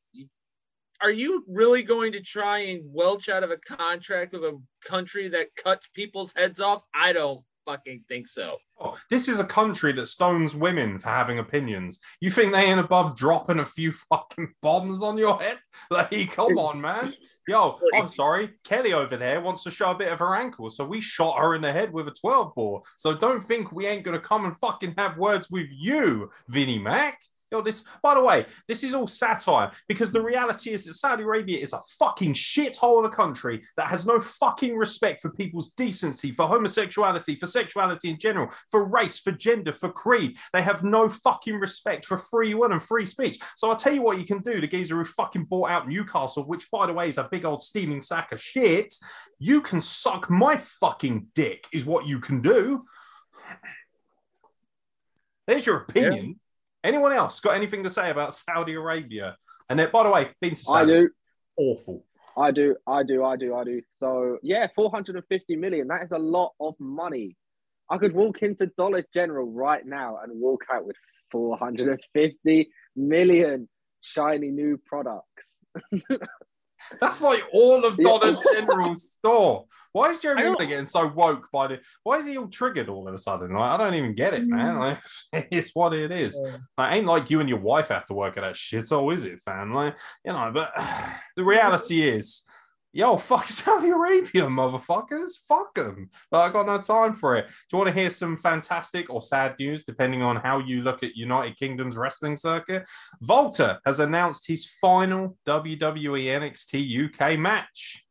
are you really going to try and welch out of a contract of a country that cuts people's heads off? I don't fucking think so. Oh, this is a country that stones women for having opinions. You think they ain't above dropping a few fucking bombs on your head? *laughs* Like, come on, man. Yo, I'm sorry. Kelly over there wants to show a bit of her ankle, so we shot her in the head with a 12 bore. So don't think we ain't gonna come and fucking have words with you, Vinnie Mac. Yo, this, by the way, this is all satire because the reality is that Saudi Arabia is a fucking shithole of a country that has no fucking respect for people's decency, for homosexuality, for sexuality in general, for race, for gender, for creed. They have no fucking respect for free will and free speech. So I'll tell you what you can do, the geezer who fucking bought out Newcastle, which by the way is a big old steaming sack of shit. You can suck my fucking dick, is what you can do. There's your opinion. Anyone else got anything to say about Saudi Arabia? And then, by the way, been to Saudi. I do. awful. I do, I do, I do, I do. So yeah, 450 million. That is a lot of money. I could walk into Dollar General right now and walk out with 450 million shiny new products. *laughs* That's like all of Yeah. Dollar General's *laughs* store. Why is I Jeremy don't- getting so woke by the? Why is he all triggered all of a sudden? Like, I don't even get it, man. Mm. Like, *laughs* it's what it is. Like, ain't like you and your wife have to work at that shit. So is it, fam? Like, you know. But *sighs* the reality is, yo, fuck *laughs* Saudi Arabia, motherfuckers. Fuck them. Like, I got no time for it. Do you want to hear some fantastic or sad news, depending on how you look at United Kingdom's wrestling circuit? Volta has announced his final WWE NXT UK match.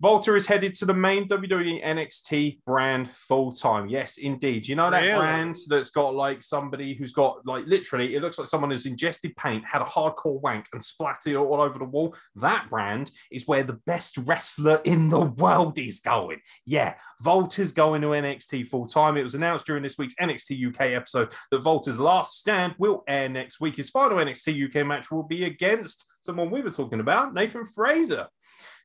Volta is headed to the main WWE NXT brand full time. Yes, indeed. You know that Really? brand that's got like somebody who's got like literally, it looks like someone who's ingested paint, had a hardcore wank, and splattered it all over the wall. That brand is where the best wrestler in the world is going. Yeah, Volta's going to NXT full time. It was announced during this week's NXT UK episode that Volta's last stand will air next week. His final NXT UK match will be against someone we were talking about, Nathan Frazer.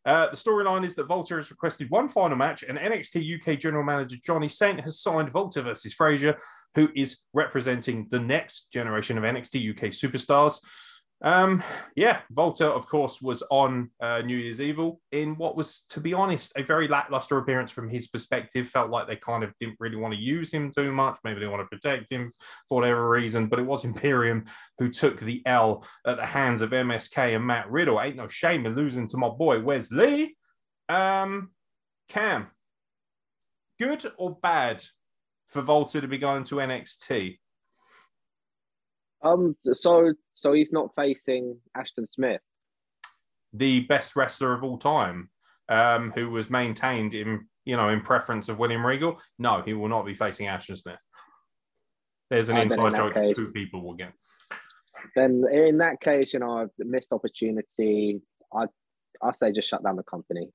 Uh, the storyline is that Volta has requested one final match, and NXT UK General Manager Johnny Saint has signed Volta versus Frazer, who is representing the next generation of NXT UK superstars. Um, yeah, Volta, of course, was on uh, New Year's Evil in what was, to be honest, a very lackluster appearance from his perspective. Felt like they kind of didn't really want to use him too much. Maybe they want to protect him for whatever reason. But it was Imperium who took the L at the hands of MSK and Matt Riddle. Ain't no shame in losing to my boy Wes Lee. Um, Cam, good or bad for Volta to be going to NXT? Um, so so he's not facing Ashton Smith. the best wrestler of all time, um, who was maintained in you know in preference of William Regal. No, he will not be facing Ashton Smith. There's an Oh, inside joke case- two people will get. Then in that case, you know, missed opportunity. I I say just shut down the company.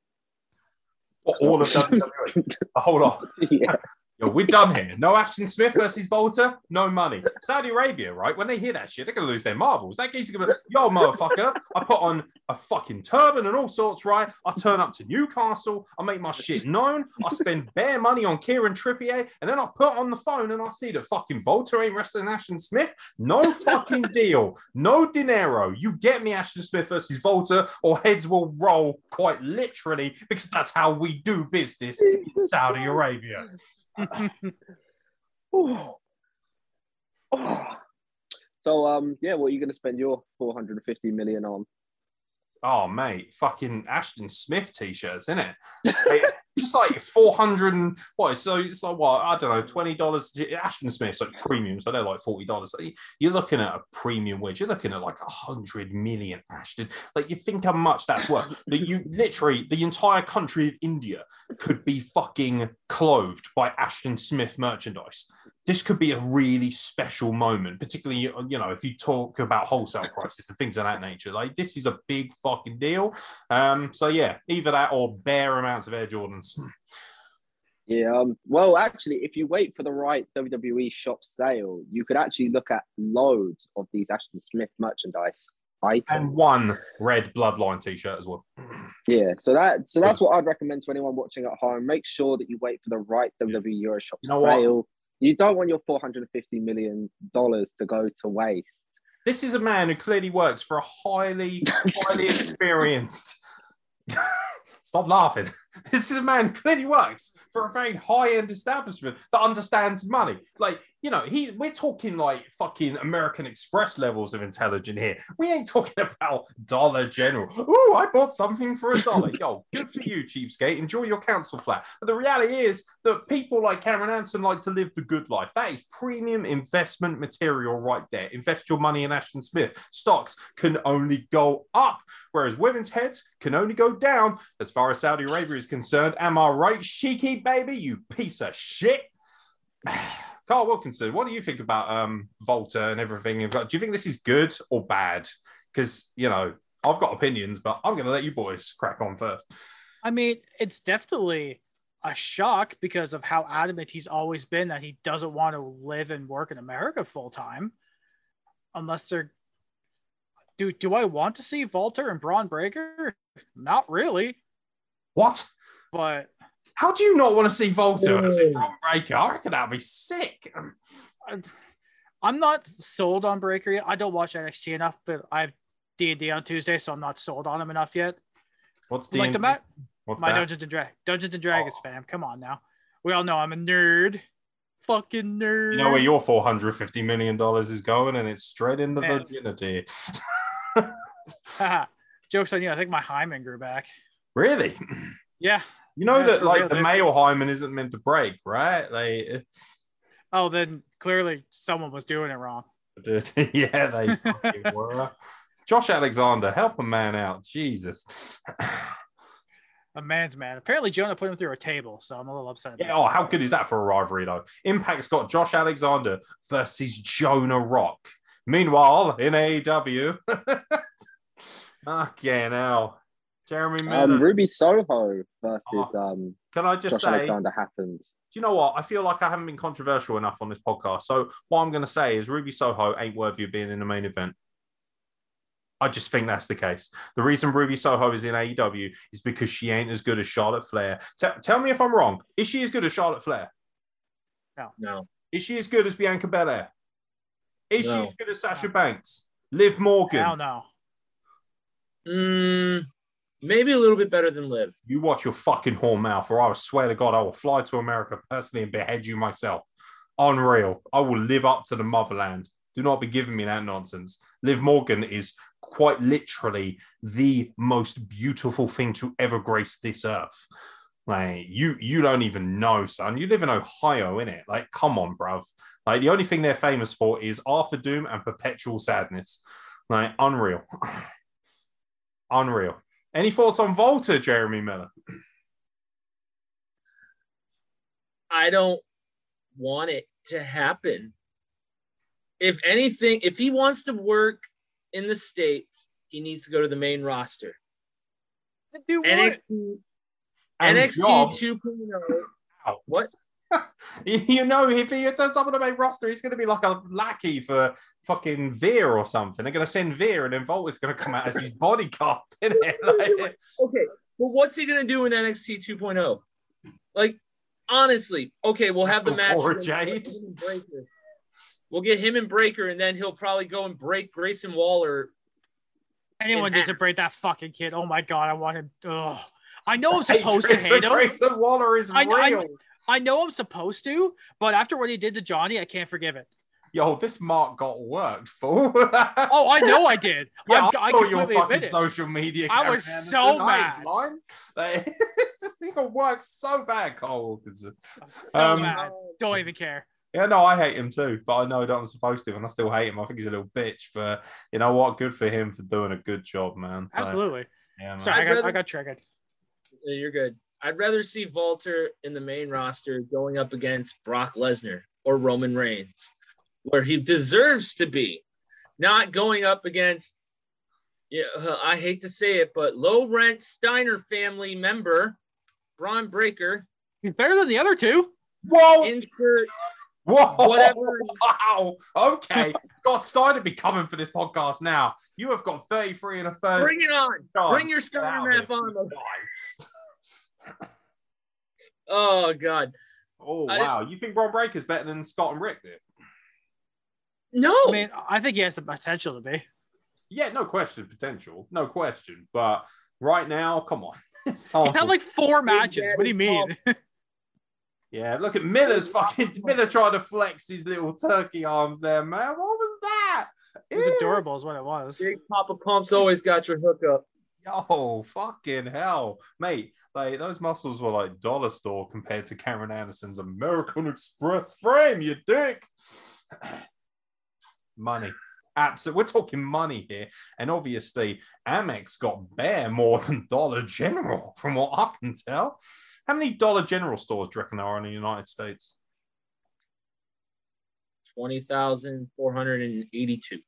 All of WWE. *laughs* Hold on. yeah, Yo, we're done here. No Ashton Smith versus Volta, no money. Saudi Arabia, right? When they hear that shit, they're gonna lose their marbles. That geezer gonna yo, motherfucker. I put on a fucking turban and all sorts, right? I turn up to Newcastle, I make my shit known, I spend bare money on Kieran Trippier, and then I put on the phone and I see that fucking Volta ain't wrestling Ashton Smith. No fucking deal. No dinero. You get me Ashton Smith versus Volta, or heads will roll quite literally, because that's how we do business in Saudi Arabia. Oh. *sighs* Oh. So um yeah, what are you going to spend your 450 million on? Oh, mate, fucking Ashton Smith t-shirts, isn't it? Just like 400 and what? So it's like what? I don't know, $20. Ashton Smith's like premium, so they're like $40. So you're looking at a premium wedge. You're looking at like a hundred million Ashton. Like you think how much that's worth. *laughs* that you literally the entire country of India could be fucking clothed by Ashton Smith merchandise. This could be a really special moment, particularly you know if you talk about wholesale prices and things of that nature. Like this is a big fucking deal. Um, so yeah, either that or bare amounts of Air Jordans. Yeah, um, well, actually, if you wait for the right WWE shop sale, you could actually look at loads of these Ashton Smith merchandise items And one red bloodline t-shirt as well. *clears throat* Yeah, so that so that's what I'd recommend to anyone watching at home. Make sure that you wait for the right WWE Euro shop You know what? You don't want your 450 million dollars to go to waste. This is a man who clearly works for a highly, highly *laughs* experienced. *laughs* Stop laughing. *laughs* This is a man clearly works for a very high-end establishment that understands money. Like, you know, he we're talking like fucking American Express levels of intelligence here. We ain't talking *laughs* about Dollar General. Oh, I bought something for a dollar. Yo, good for you, cheapskate. Enjoy your council flat. But the reality is that people like Cameron Anson like to live the good life. That is premium investment material right there. Invest your money in Ashton Smith. Stocks can only go up, whereas women's heads can only go down as far as Saudi Arabia is concerned. Am I right, Sheiky baby? You piece of shit. *sighs* Carl Wilkinson, what do you think about um, Volta and everything? You've got do you think this is good or bad? Because, you know, I've got opinions, but I'm going to let you boys crack on first. I mean, it's definitely a shock because of how adamant he's always been that he doesn't want to live and work in America full time, unless they're. Do do I want to see Volta and Bron Breakker? Not really, What? But How do you not want to see Volta as a Ooh. Bron Breakker? I reckon that'd be sick. Um, I'm not sold on Breakker yet. I don't watch NXT enough, but I have D and D on Tuesday, so I'm not sold on him enough yet. What's like the Matt, What's my that? Dungeons and Dragons, Dungeons and Dragons Oh. fam. Come on now, we all know I'm a nerd, fucking nerd. You know where your four hundred fifty million dollars is going, and it's straight in the Man. virginity. *laughs* *laughs* Jokes on you. I think my hymen grew back. really? Yeah. You know Yeah, that like real, the dude. male hymen isn't meant to break, right? They, Oh, then clearly someone was doing it wrong. *laughs* yeah, they *laughs* were. Josh Alexander, help a man out, Jesus. A man's man. Apparently, Jonah put him through a table, so I'm a little upset. Yeah, oh, how good is that for a rivalry, though? Impact's got Josh Alexander versus Jonah Rock. Meanwhile, in AEW, okay, now Jeremy Miller. Um, Ruby Soho versus Oh, um, can I just Josh say, Alexander happened. do you know what? I feel like I haven't been controversial enough on this podcast. So what I'm going to say is Ruby Soho ain't worthy of being in the main event. I just think that's the case. The reason Ruby Soho is in AEW is because she ain't as good as Charlotte Flair. Te- tell me if I'm wrong. Is she as good as Charlotte Flair? No. Is she as good as Bianca Belair? Is she as good as Sasha Banks? Liv Morgan. Hell no. Mm, maybe a little bit better than Liv. You watch your fucking whore mouth, or I swear to God, I will fly to America personally and behead you myself. Unreal. I will live up to the motherland. Do not be giving me that nonsense. Liv Morgan is quite literally the most beautiful thing to ever grace this earth. Like you, you don't even know, son. You live in Ohio, in it. Like, come on, bruv. Like the only thing they're famous for is Arthur Doom and Perpetual Sadness. Like, unreal, *sighs* unreal. Any thoughts on Volta, Jeremy Miller? I don't want it to happen. If anything, if he wants to work in the States, he needs to go to the main roster. Do oh. what? NXT, And NXT Job 2.0. out. What? *laughs* you know, if he turns up on the main roster, he's going to be like a lackey for fucking Veer or something. They're going to send Veer, and then Volta's going to come out as his bodyguard. *laughs* Isn't it? *laughs* Like, Okay, but what's he gonna do in NXT 2.0? Like, honestly, okay, we'll have the match. Cora with Jade. him and Breakker. We'll get him and Breakker, and then he'll probably go and break Grayson Waller. Anyone in needs to half. break that fucking kid. Oh my god, I want him. Ugh. I know I'm supposed to for hate him. Grayson Waller is I- I- real. I know I'm supposed to, but after what he did to Johnny, I can't forgive it. Yo, this mark got worked, fool. Oh, I know I did. *laughs* Yeah, I'm- I I saw your fucking admit social media. I was so Anderson. I ain't mad. blind. Like, *laughs* this thing got worked so bad, Cole Wilkinson. So Um, mad. Don't even care. Yeah, no, I hate him too, but I know that I'm supposed to, and I still hate him. I think he's a little bitch, but you know what? Good for him for doing a good job, man. Like, Absolutely. yeah, man. Sorry, I got, I got triggered. Yeah, You're good. I'd rather see Walter in the main roster going up against Brock Lesnar or Roman Reigns, where he deserves to be, not going up against. Yeah, uh, I hate to say it, but low rent Steiner family member Bron Breakker. He's better than the other two. Whoa! Insert Whoa! whatever. Wow. Okay. Scott Steiner be coming for this podcast now. You have got 33 and a third. Bring it on. Bring your to Steiner of map it. on. Oh God, Oh I- wow! You think Bron Breakker's better than Scott and Rick? Did? no. I mean, I think he has the potential to be. Yeah, no question. Potential, no question. But right now, come on. *laughs* It's He had like four matches. What do you mean? *laughs* yeah, look at Miller's fucking Miller trying to flex his little turkey arms there, man. What was that? It was Ew. adorable, is what it was. Big Papa Pump's always got your hookup. Yo, fucking hell, mate! Like those muscles were like dollar store compared to Cameron Anderson's American Express frame. You dick. *clears throat* money, absolutely. We're talking money here, and obviously Amex got bare more than Dollar General, from what I can tell. How many Dollar General stores do you reckon there are in the United States? Twenty thousand four hundred and eighty-two.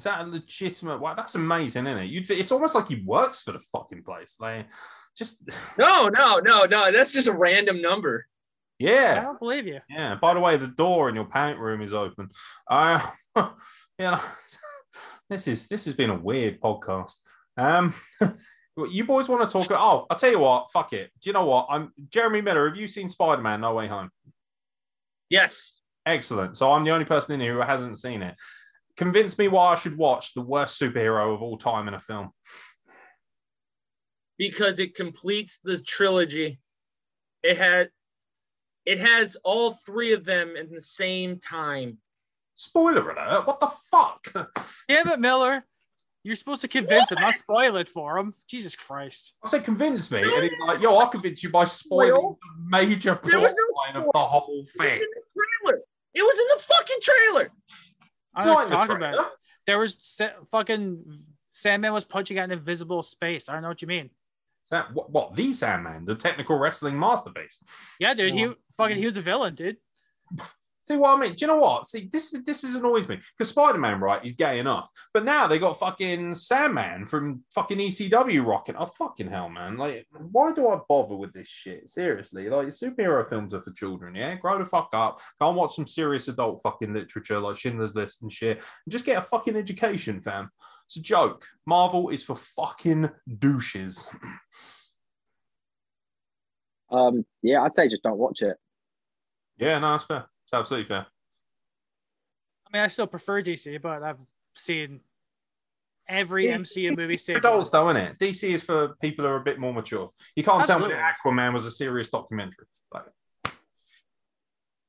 Is that a legitimate? Wow, that's amazing, isn't it? You'd, it's almost like he works for the fucking place. Like, just *laughs* No, no, no, no. That's just a random number. Yeah, I don't believe you. Yeah. By the way, the door in your pant room is open. Uh, *laughs* you know, *laughs* this is this has been a weird podcast. Um, you boys want to talk? Oh, I'll tell you what. Fuck it. Do you know what? I'm Jeremy Miller. Have you seen Spider Man No Way Home? Yes. Excellent. So I'm the only person in here who hasn't seen it. Convince me why I should watch the worst superhero of all time in a film. because it completes the trilogy. It had it has all three of them in the same time. Spoiler alert! What the fuck? *laughs* Damn it, Miller. You're supposed to convince him, not spoil it for him. Jesus Christ. I said, convince me, and he's like, "Yo, I'll convince you by spoiling the major There plot no line of the whole It was thing." in the trailer. It was in the fucking trailer. I It's know not what in you're the talking about. trailer. There was sa- fucking Sandman was punching at an invisible space. I don't know what you mean. Is that what, what? The Sandman, the technical wrestling masterpiece. Yeah, dude. He fucking he was a villain, dude. See what I mean? Do you know what? See, this this is annoys me because Spider Man, right, is gay enough, but now they got fucking Sandman from fucking ECW rocking. Oh fucking hell, man! Like, why do I bother with this shit? Seriously, like superhero films are for children. Yeah, grow the fuck up. Go and watch some serious adult fucking literature like Schindler's List and shit. And just get a fucking education, fam. It's a joke. Marvel is for fucking douches. Um, yeah, I'd say just don't watch it. Yeah, no, that's fair. It's absolutely fair. I mean, I still prefer DC, but I've seen every Yes. MCU movie save adults one. though, isn't it? DC is for people who are a bit more mature. You can't tell me that Aquaman was a serious documentary. Like,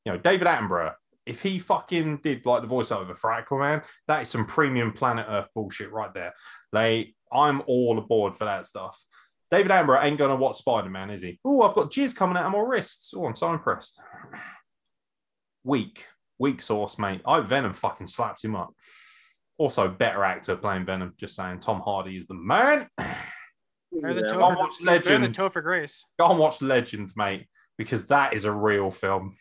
you know, David Attenborough, if he fucking did like the voiceover for Aquaman, that is some premium planet Earth bullshit right there. Like, I'm all aboard for that stuff. David Attenborough ain't gonna watch Spider Man, is he? Oh, I've got jizz coming out of my wrists. Oh, I'm so impressed. Weak, weak source, mate. I Venom fucking slaps him up. Also, better actor playing Venom. Just saying, Tom Hardy is the man. Better than *clears throat* Yeah. Topher- Go watch better than Legend. Topher Grace. Go and watch Legend, mate, because that is a real film.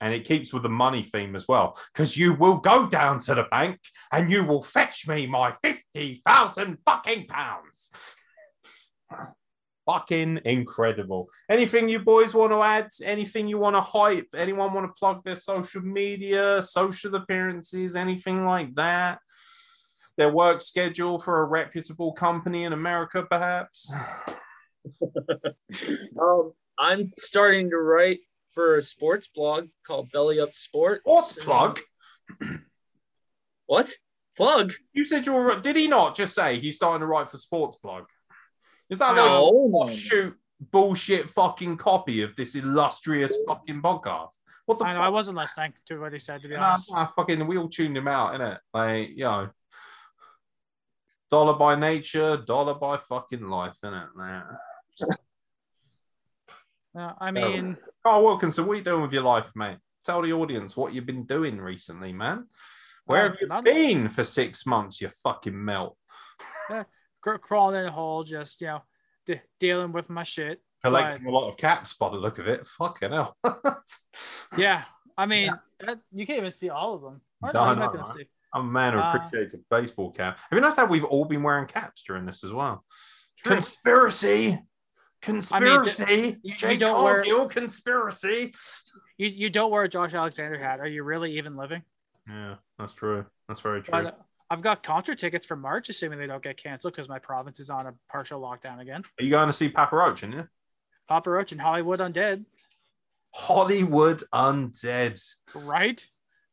And it keeps with the money theme as well. Because you will go down to the bank and you will fetch me my 50,000 fucking pounds. Fucking incredible. Anything you boys want to add? Anything you want to hype? Anyone want to plug their social media, social appearances, anything like that? Their work schedule for a reputable company in America, perhaps? *laughs* Um, I'm starting to write for a sports blog called Belly Up Sport. What's plug? What? Plug? You said you were. Did he not just say he's starting to write for Sports Blog? Is that like No, an no, offshoot bullshit fucking copy of this illustrious fucking podcast? What the I know I wasn't listening to what he said to be Nah, honest. nah, fucking, we all tuned him out, innit? Like, you know, dollar by nature, dollar by fucking life, innit? Nah. *laughs* Uh, I mean, Carl Wilkinson, what are you doing with your life, mate? Tell the audience what you've been doing recently, man. Where Well, have you none- been for six months, you fucking melt? cr- crawling in a hole, just you know, de- dealing with my shit. Collecting a lot of caps by the look of it. Fucking hell. *laughs* Yeah, I mean, that, you can't even see all of them. No, no, you're no, not gonna no. see. I'm a man who Uh, appreciates a baseball cap. Have you noticed that we've all been wearing caps during this as well? True. Conspiracy. Conspiracy. you- you Jake don't wear- conspiracy. You, you don't wear a Josh Alexander hat. Are you really even living? Yeah, that's true. That's very true. But uh, I've got concert tickets for March, assuming they don't get canceled because my province is on a partial lockdown again. Are you going to see Papa Roach, aren't you? Papa Roach and Hollywood Undead, Hollywood Undead. right?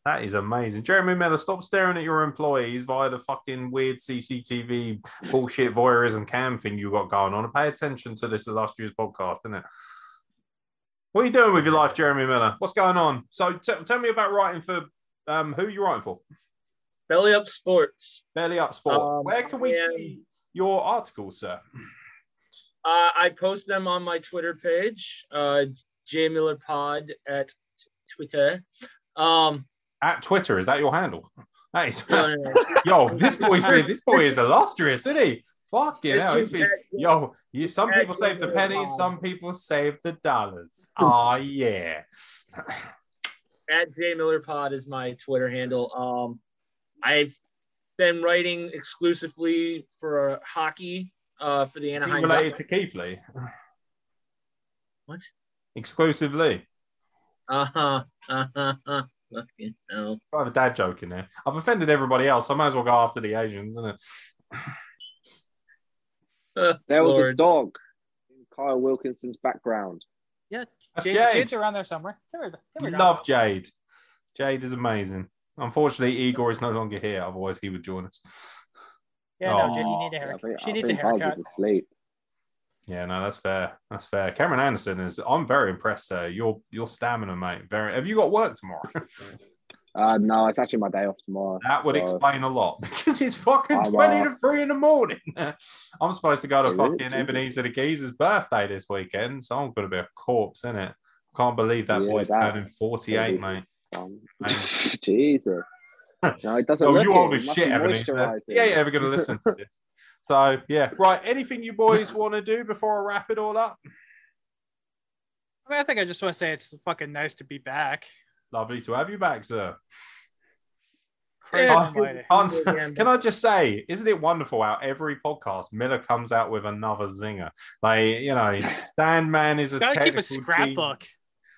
That is amazing. Jeremy Miller, stop staring at your employees via the fucking weird CCTV bullshit voyeurism cam thing you got going on and pay attention to this illustrious podcast, isn't it? What are you doing with your life, Jeremy Miller? What's going on? So t- tell me about writing for um, who are you writing for? Belly Up Sports. Belly Up Sports. Um, Where can we am- see your articles, sir? Uh, I post them on my Twitter page, uh, J Miller Pod at t- Twitter. Um, At Twitter, is that your handle? That is, no, no, no. *laughs* yo, this boy's been, this boy is illustrious, isn't he? Fucking hell, he's It's been, *laughs* yo, you, some people save the pennies, some people save the dollars. Ah, yeah. *laughs* at J Miller Pod is my Twitter handle. Um, I've been writing exclusively for hockey uh, for the Is he Anaheim. related Ducks. to Keith Lee? What? Exclusively. Uh huh. Uh huh. Uh, fucking hell. I have a dad joke in there. I've offended everybody else. So I might as well go after the Asians, isn't it? Uh, There was a dog in Kyle Wilkinson's background. Yeah, That's Jade, Jade. Jade's around there somewhere. Come here, come here. Love Jade. Jade is amazing. Unfortunately, Igor is no longer here. Otherwise, he would join us. Yeah, no, Jade, you need a Yeah, haircut. think- she needs a haircut. asleep. Yeah, no, that's fair. That's fair. Cameron Anderson is. I'm very impressed, sir. Your your stamina, mate. Very. Have you got work tomorrow? *laughs* Uh, no, it's actually my day off tomorrow. That would so- explain a lot because it's fucking I'm, 20 uh, to 3 in the morning. *laughs* I'm supposed to go to it? fucking Jesus. Ebenezer the Geezer's birthday this weekend, so I'm going to be a corpse, in it? Can't believe that Yeah, boy's turning 48, gonna mate. Um, *laughs* Jesus. *laughs* No, it doesn't Oh, look you it. old as shit, be Ebenezer. moisturising. He ain't ever going to listen to this. So, yeah. Right. Anything you boys *laughs* want to do before I wrap it all up? I mean, I think I just want to say it's fucking nice to be back. Lovely to have you back, sir. Yeah, Hans, almighty. Can I just say, isn't it wonderful how every podcast Miller comes out with another zinger? Like, you know, Stand Man is a Gotta keep a scrapbook. genius.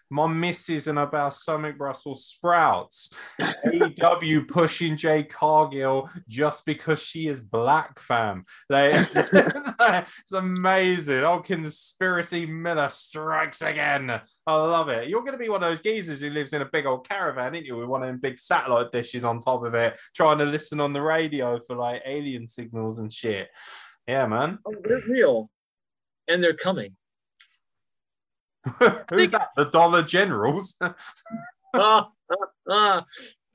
My missus and about Summit Brussels sprouts. AEW *laughs* pushing Jade Cargill just because she is black, fam. Like, *laughs* it's amazing. Oh, conspiracy Miller strikes again. I love it. You're going to be one of those geezers who lives in a big old caravan, aren't you? With one of them big satellite dishes on top of it, trying to listen on the radio for like alien signals and shit. Yeah, man. Oh, they're real, and they're coming. *laughs* Who's that? The Dollar Generals. uh, *laughs*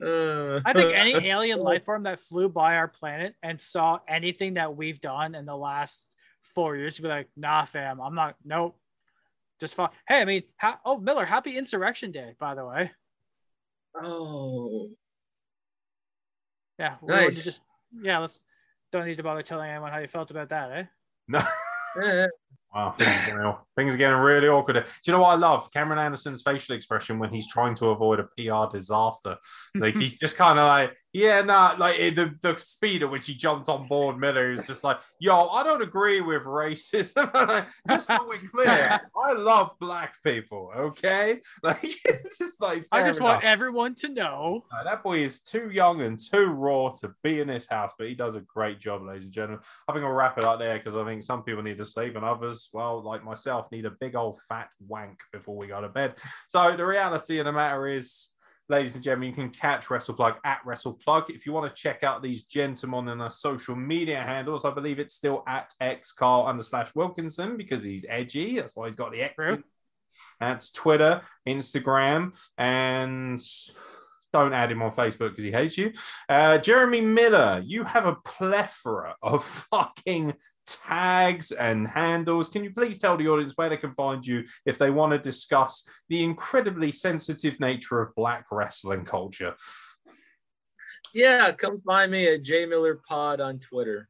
I think any *laughs* alien life form that flew by our planet and saw anything that we've done in the last four years would be like, nah, fam, I'm not, nope. Just fine. Hey, I mean, ha- oh, Miller, happy Insurrection Day, by the way. Oh, Yeah. we wanted to Nice. Just, yeah, let's, don't need to bother telling anyone how you felt about that, eh? no. Wow, *laughs* things are, getting, things are getting really awkward. Do you know what I love? Cameron Anderson's facial expression when he's trying to avoid a PR disaster. Like *laughs* he's just kind of like, yeah, nah, like eh, the, the speed at which he jumped on board Miller is just like, yo, I don't agree with racism. *laughs* just so we're clear, *laughs* I love black people, okay? *laughs* Like it's just like I just enough. want everyone to know. Uh, that boy is too young and too raw to be in this house, but he does a great job, ladies and gentlemen. I think I'll wrap it up there because I think some people need to sleep and others, well, like myself, need a big old fat wank before we go to bed. So the reality of the matter is, ladies and gentlemen, you can catch WrestlePlug at WrestlePlug. If you want to check out these gentlemen on their social media handles, I believe it's still at X Carl under slash Wilkinson because he's edgy. That's why he's got the X. In. That's Twitter, Instagram, and don't add him on Facebook because he hates you. Uh, Jeremy Miller, you have a plethora of *laughs* fucking tags and handles. Can you please tell the audience where they can find you if they want to discuss the incredibly sensitive nature of black wrestling culture? yeah, come find me at J Miller Pod on Twitter.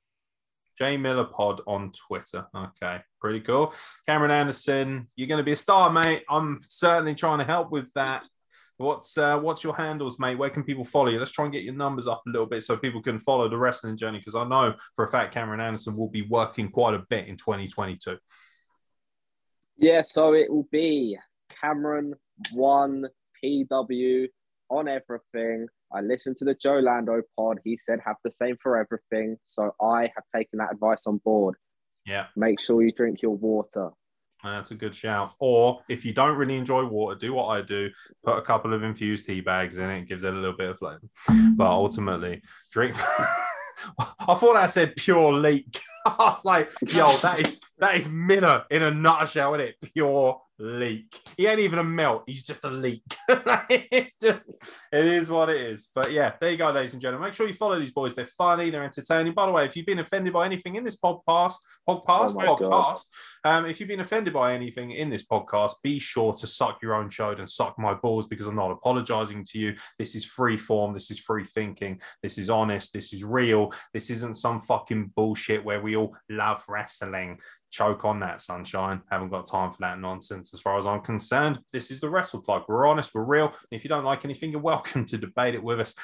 J Miller Pod on Twitter. Okay, pretty cool. Cameron Anderson, you're going to be a star, mate. I'm certainly trying to help with that. What's uh, what's your handles, mate? Where can people follow you? Let's try and get your numbers up a little bit so people can follow the wrestling journey. Because I know for a fact Cameron Anderson will be working quite a bit in 2022. Yeah, so it will be Cameron one PW on everything. I listened to the Joe Lando pod. He said have the same for everything. So I have taken that advice on board. Yeah, Make sure you drink your water. That's a good shout. Or if you don't really enjoy water, do what I do: put a couple of infused tea bags in it. It gives it a little bit of flavor. But ultimately, drink. *laughs* I thought I said pure leak. *laughs* I was like, yo, that is that is Miller in a nutshell, isn't it? Pure leak. He ain't even a melt. He's just a leak. *laughs* it's just, it is what it is. But yeah, there you go, ladies and gentlemen. Make sure you follow these boys. They're funny. They're entertaining. By the way, if you've been offended by anything in this podcast, podcast, Oh podcast, um, if you've been offended by anything in this podcast, be sure to suck your own chode and suck my balls because I'm not apologizing to you. This is free form. This is free thinking. This is honest. This is real. This isn't some fucking bullshit where we all love wrestling. Choke on that, sunshine. Haven't got time for that nonsense as far as I'm concerned. This is the Wrestle Plug. We're honest, we're real. If you don't like anything, you're *laughs* welcome to debate it with us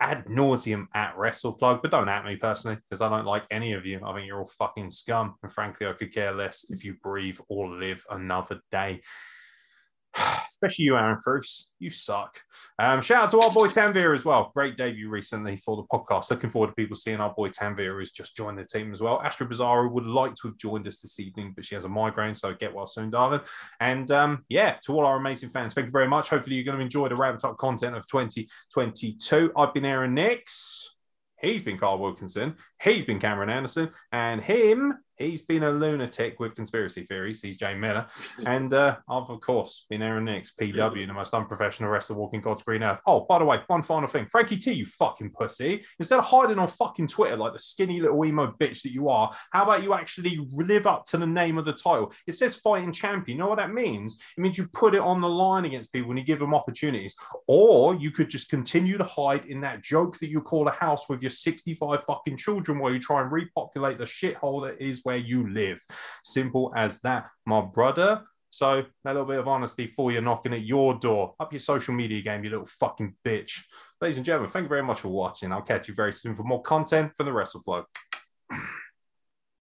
ad nauseum at WrestlePlug, but don't at me personally because I don't like any of you. I think you're all fucking scum. And frankly, I could care less if you breathe or live another day. *sighs* Especially you, Aaron Cruz. You suck. Um, shout out to our boy Tanvir as well. Great debut recently for the podcast. Looking forward to people seeing our boy Tanvir who's just joined the team as well. Astra Bizarro would like to have joined us this evening, but she has a migraine, so get well soon, darling. And um, yeah, to all our amazing fans, thank you very much. Hopefully, you're going to enjoy the ramped up content of 2022. I've been Aaron Nix. He's been Carl Wilkinson. He's been Cameron Anderson. And him, he's been a lunatic with conspiracy theories. He's Jay Miller. *laughs* And uh, I've, of course, been Aaron Nix, PW, the most unprofessional wrestler walking God's green earth. Oh, by the way, one final thing. Frankie T, you fucking pussy. Instead of hiding on fucking Twitter like the skinny little emo bitch that you are, how about you actually live up to the name of the title? It says fighting champion. You know what that means? It means you put it on the line against people and you give them opportunities. Or you could just continue to hide in that joke that you call a house with your 65 fucking children while you try and repopulate the shithole that is where you live. Simple as that, my brother. So, a little bit of honesty for you knocking at your door. Up your social media game, you little fucking bitch. Ladies and gentlemen, thank you very much for watching. I'll catch you very soon for more content for the Wrestle Plug. *clears throat*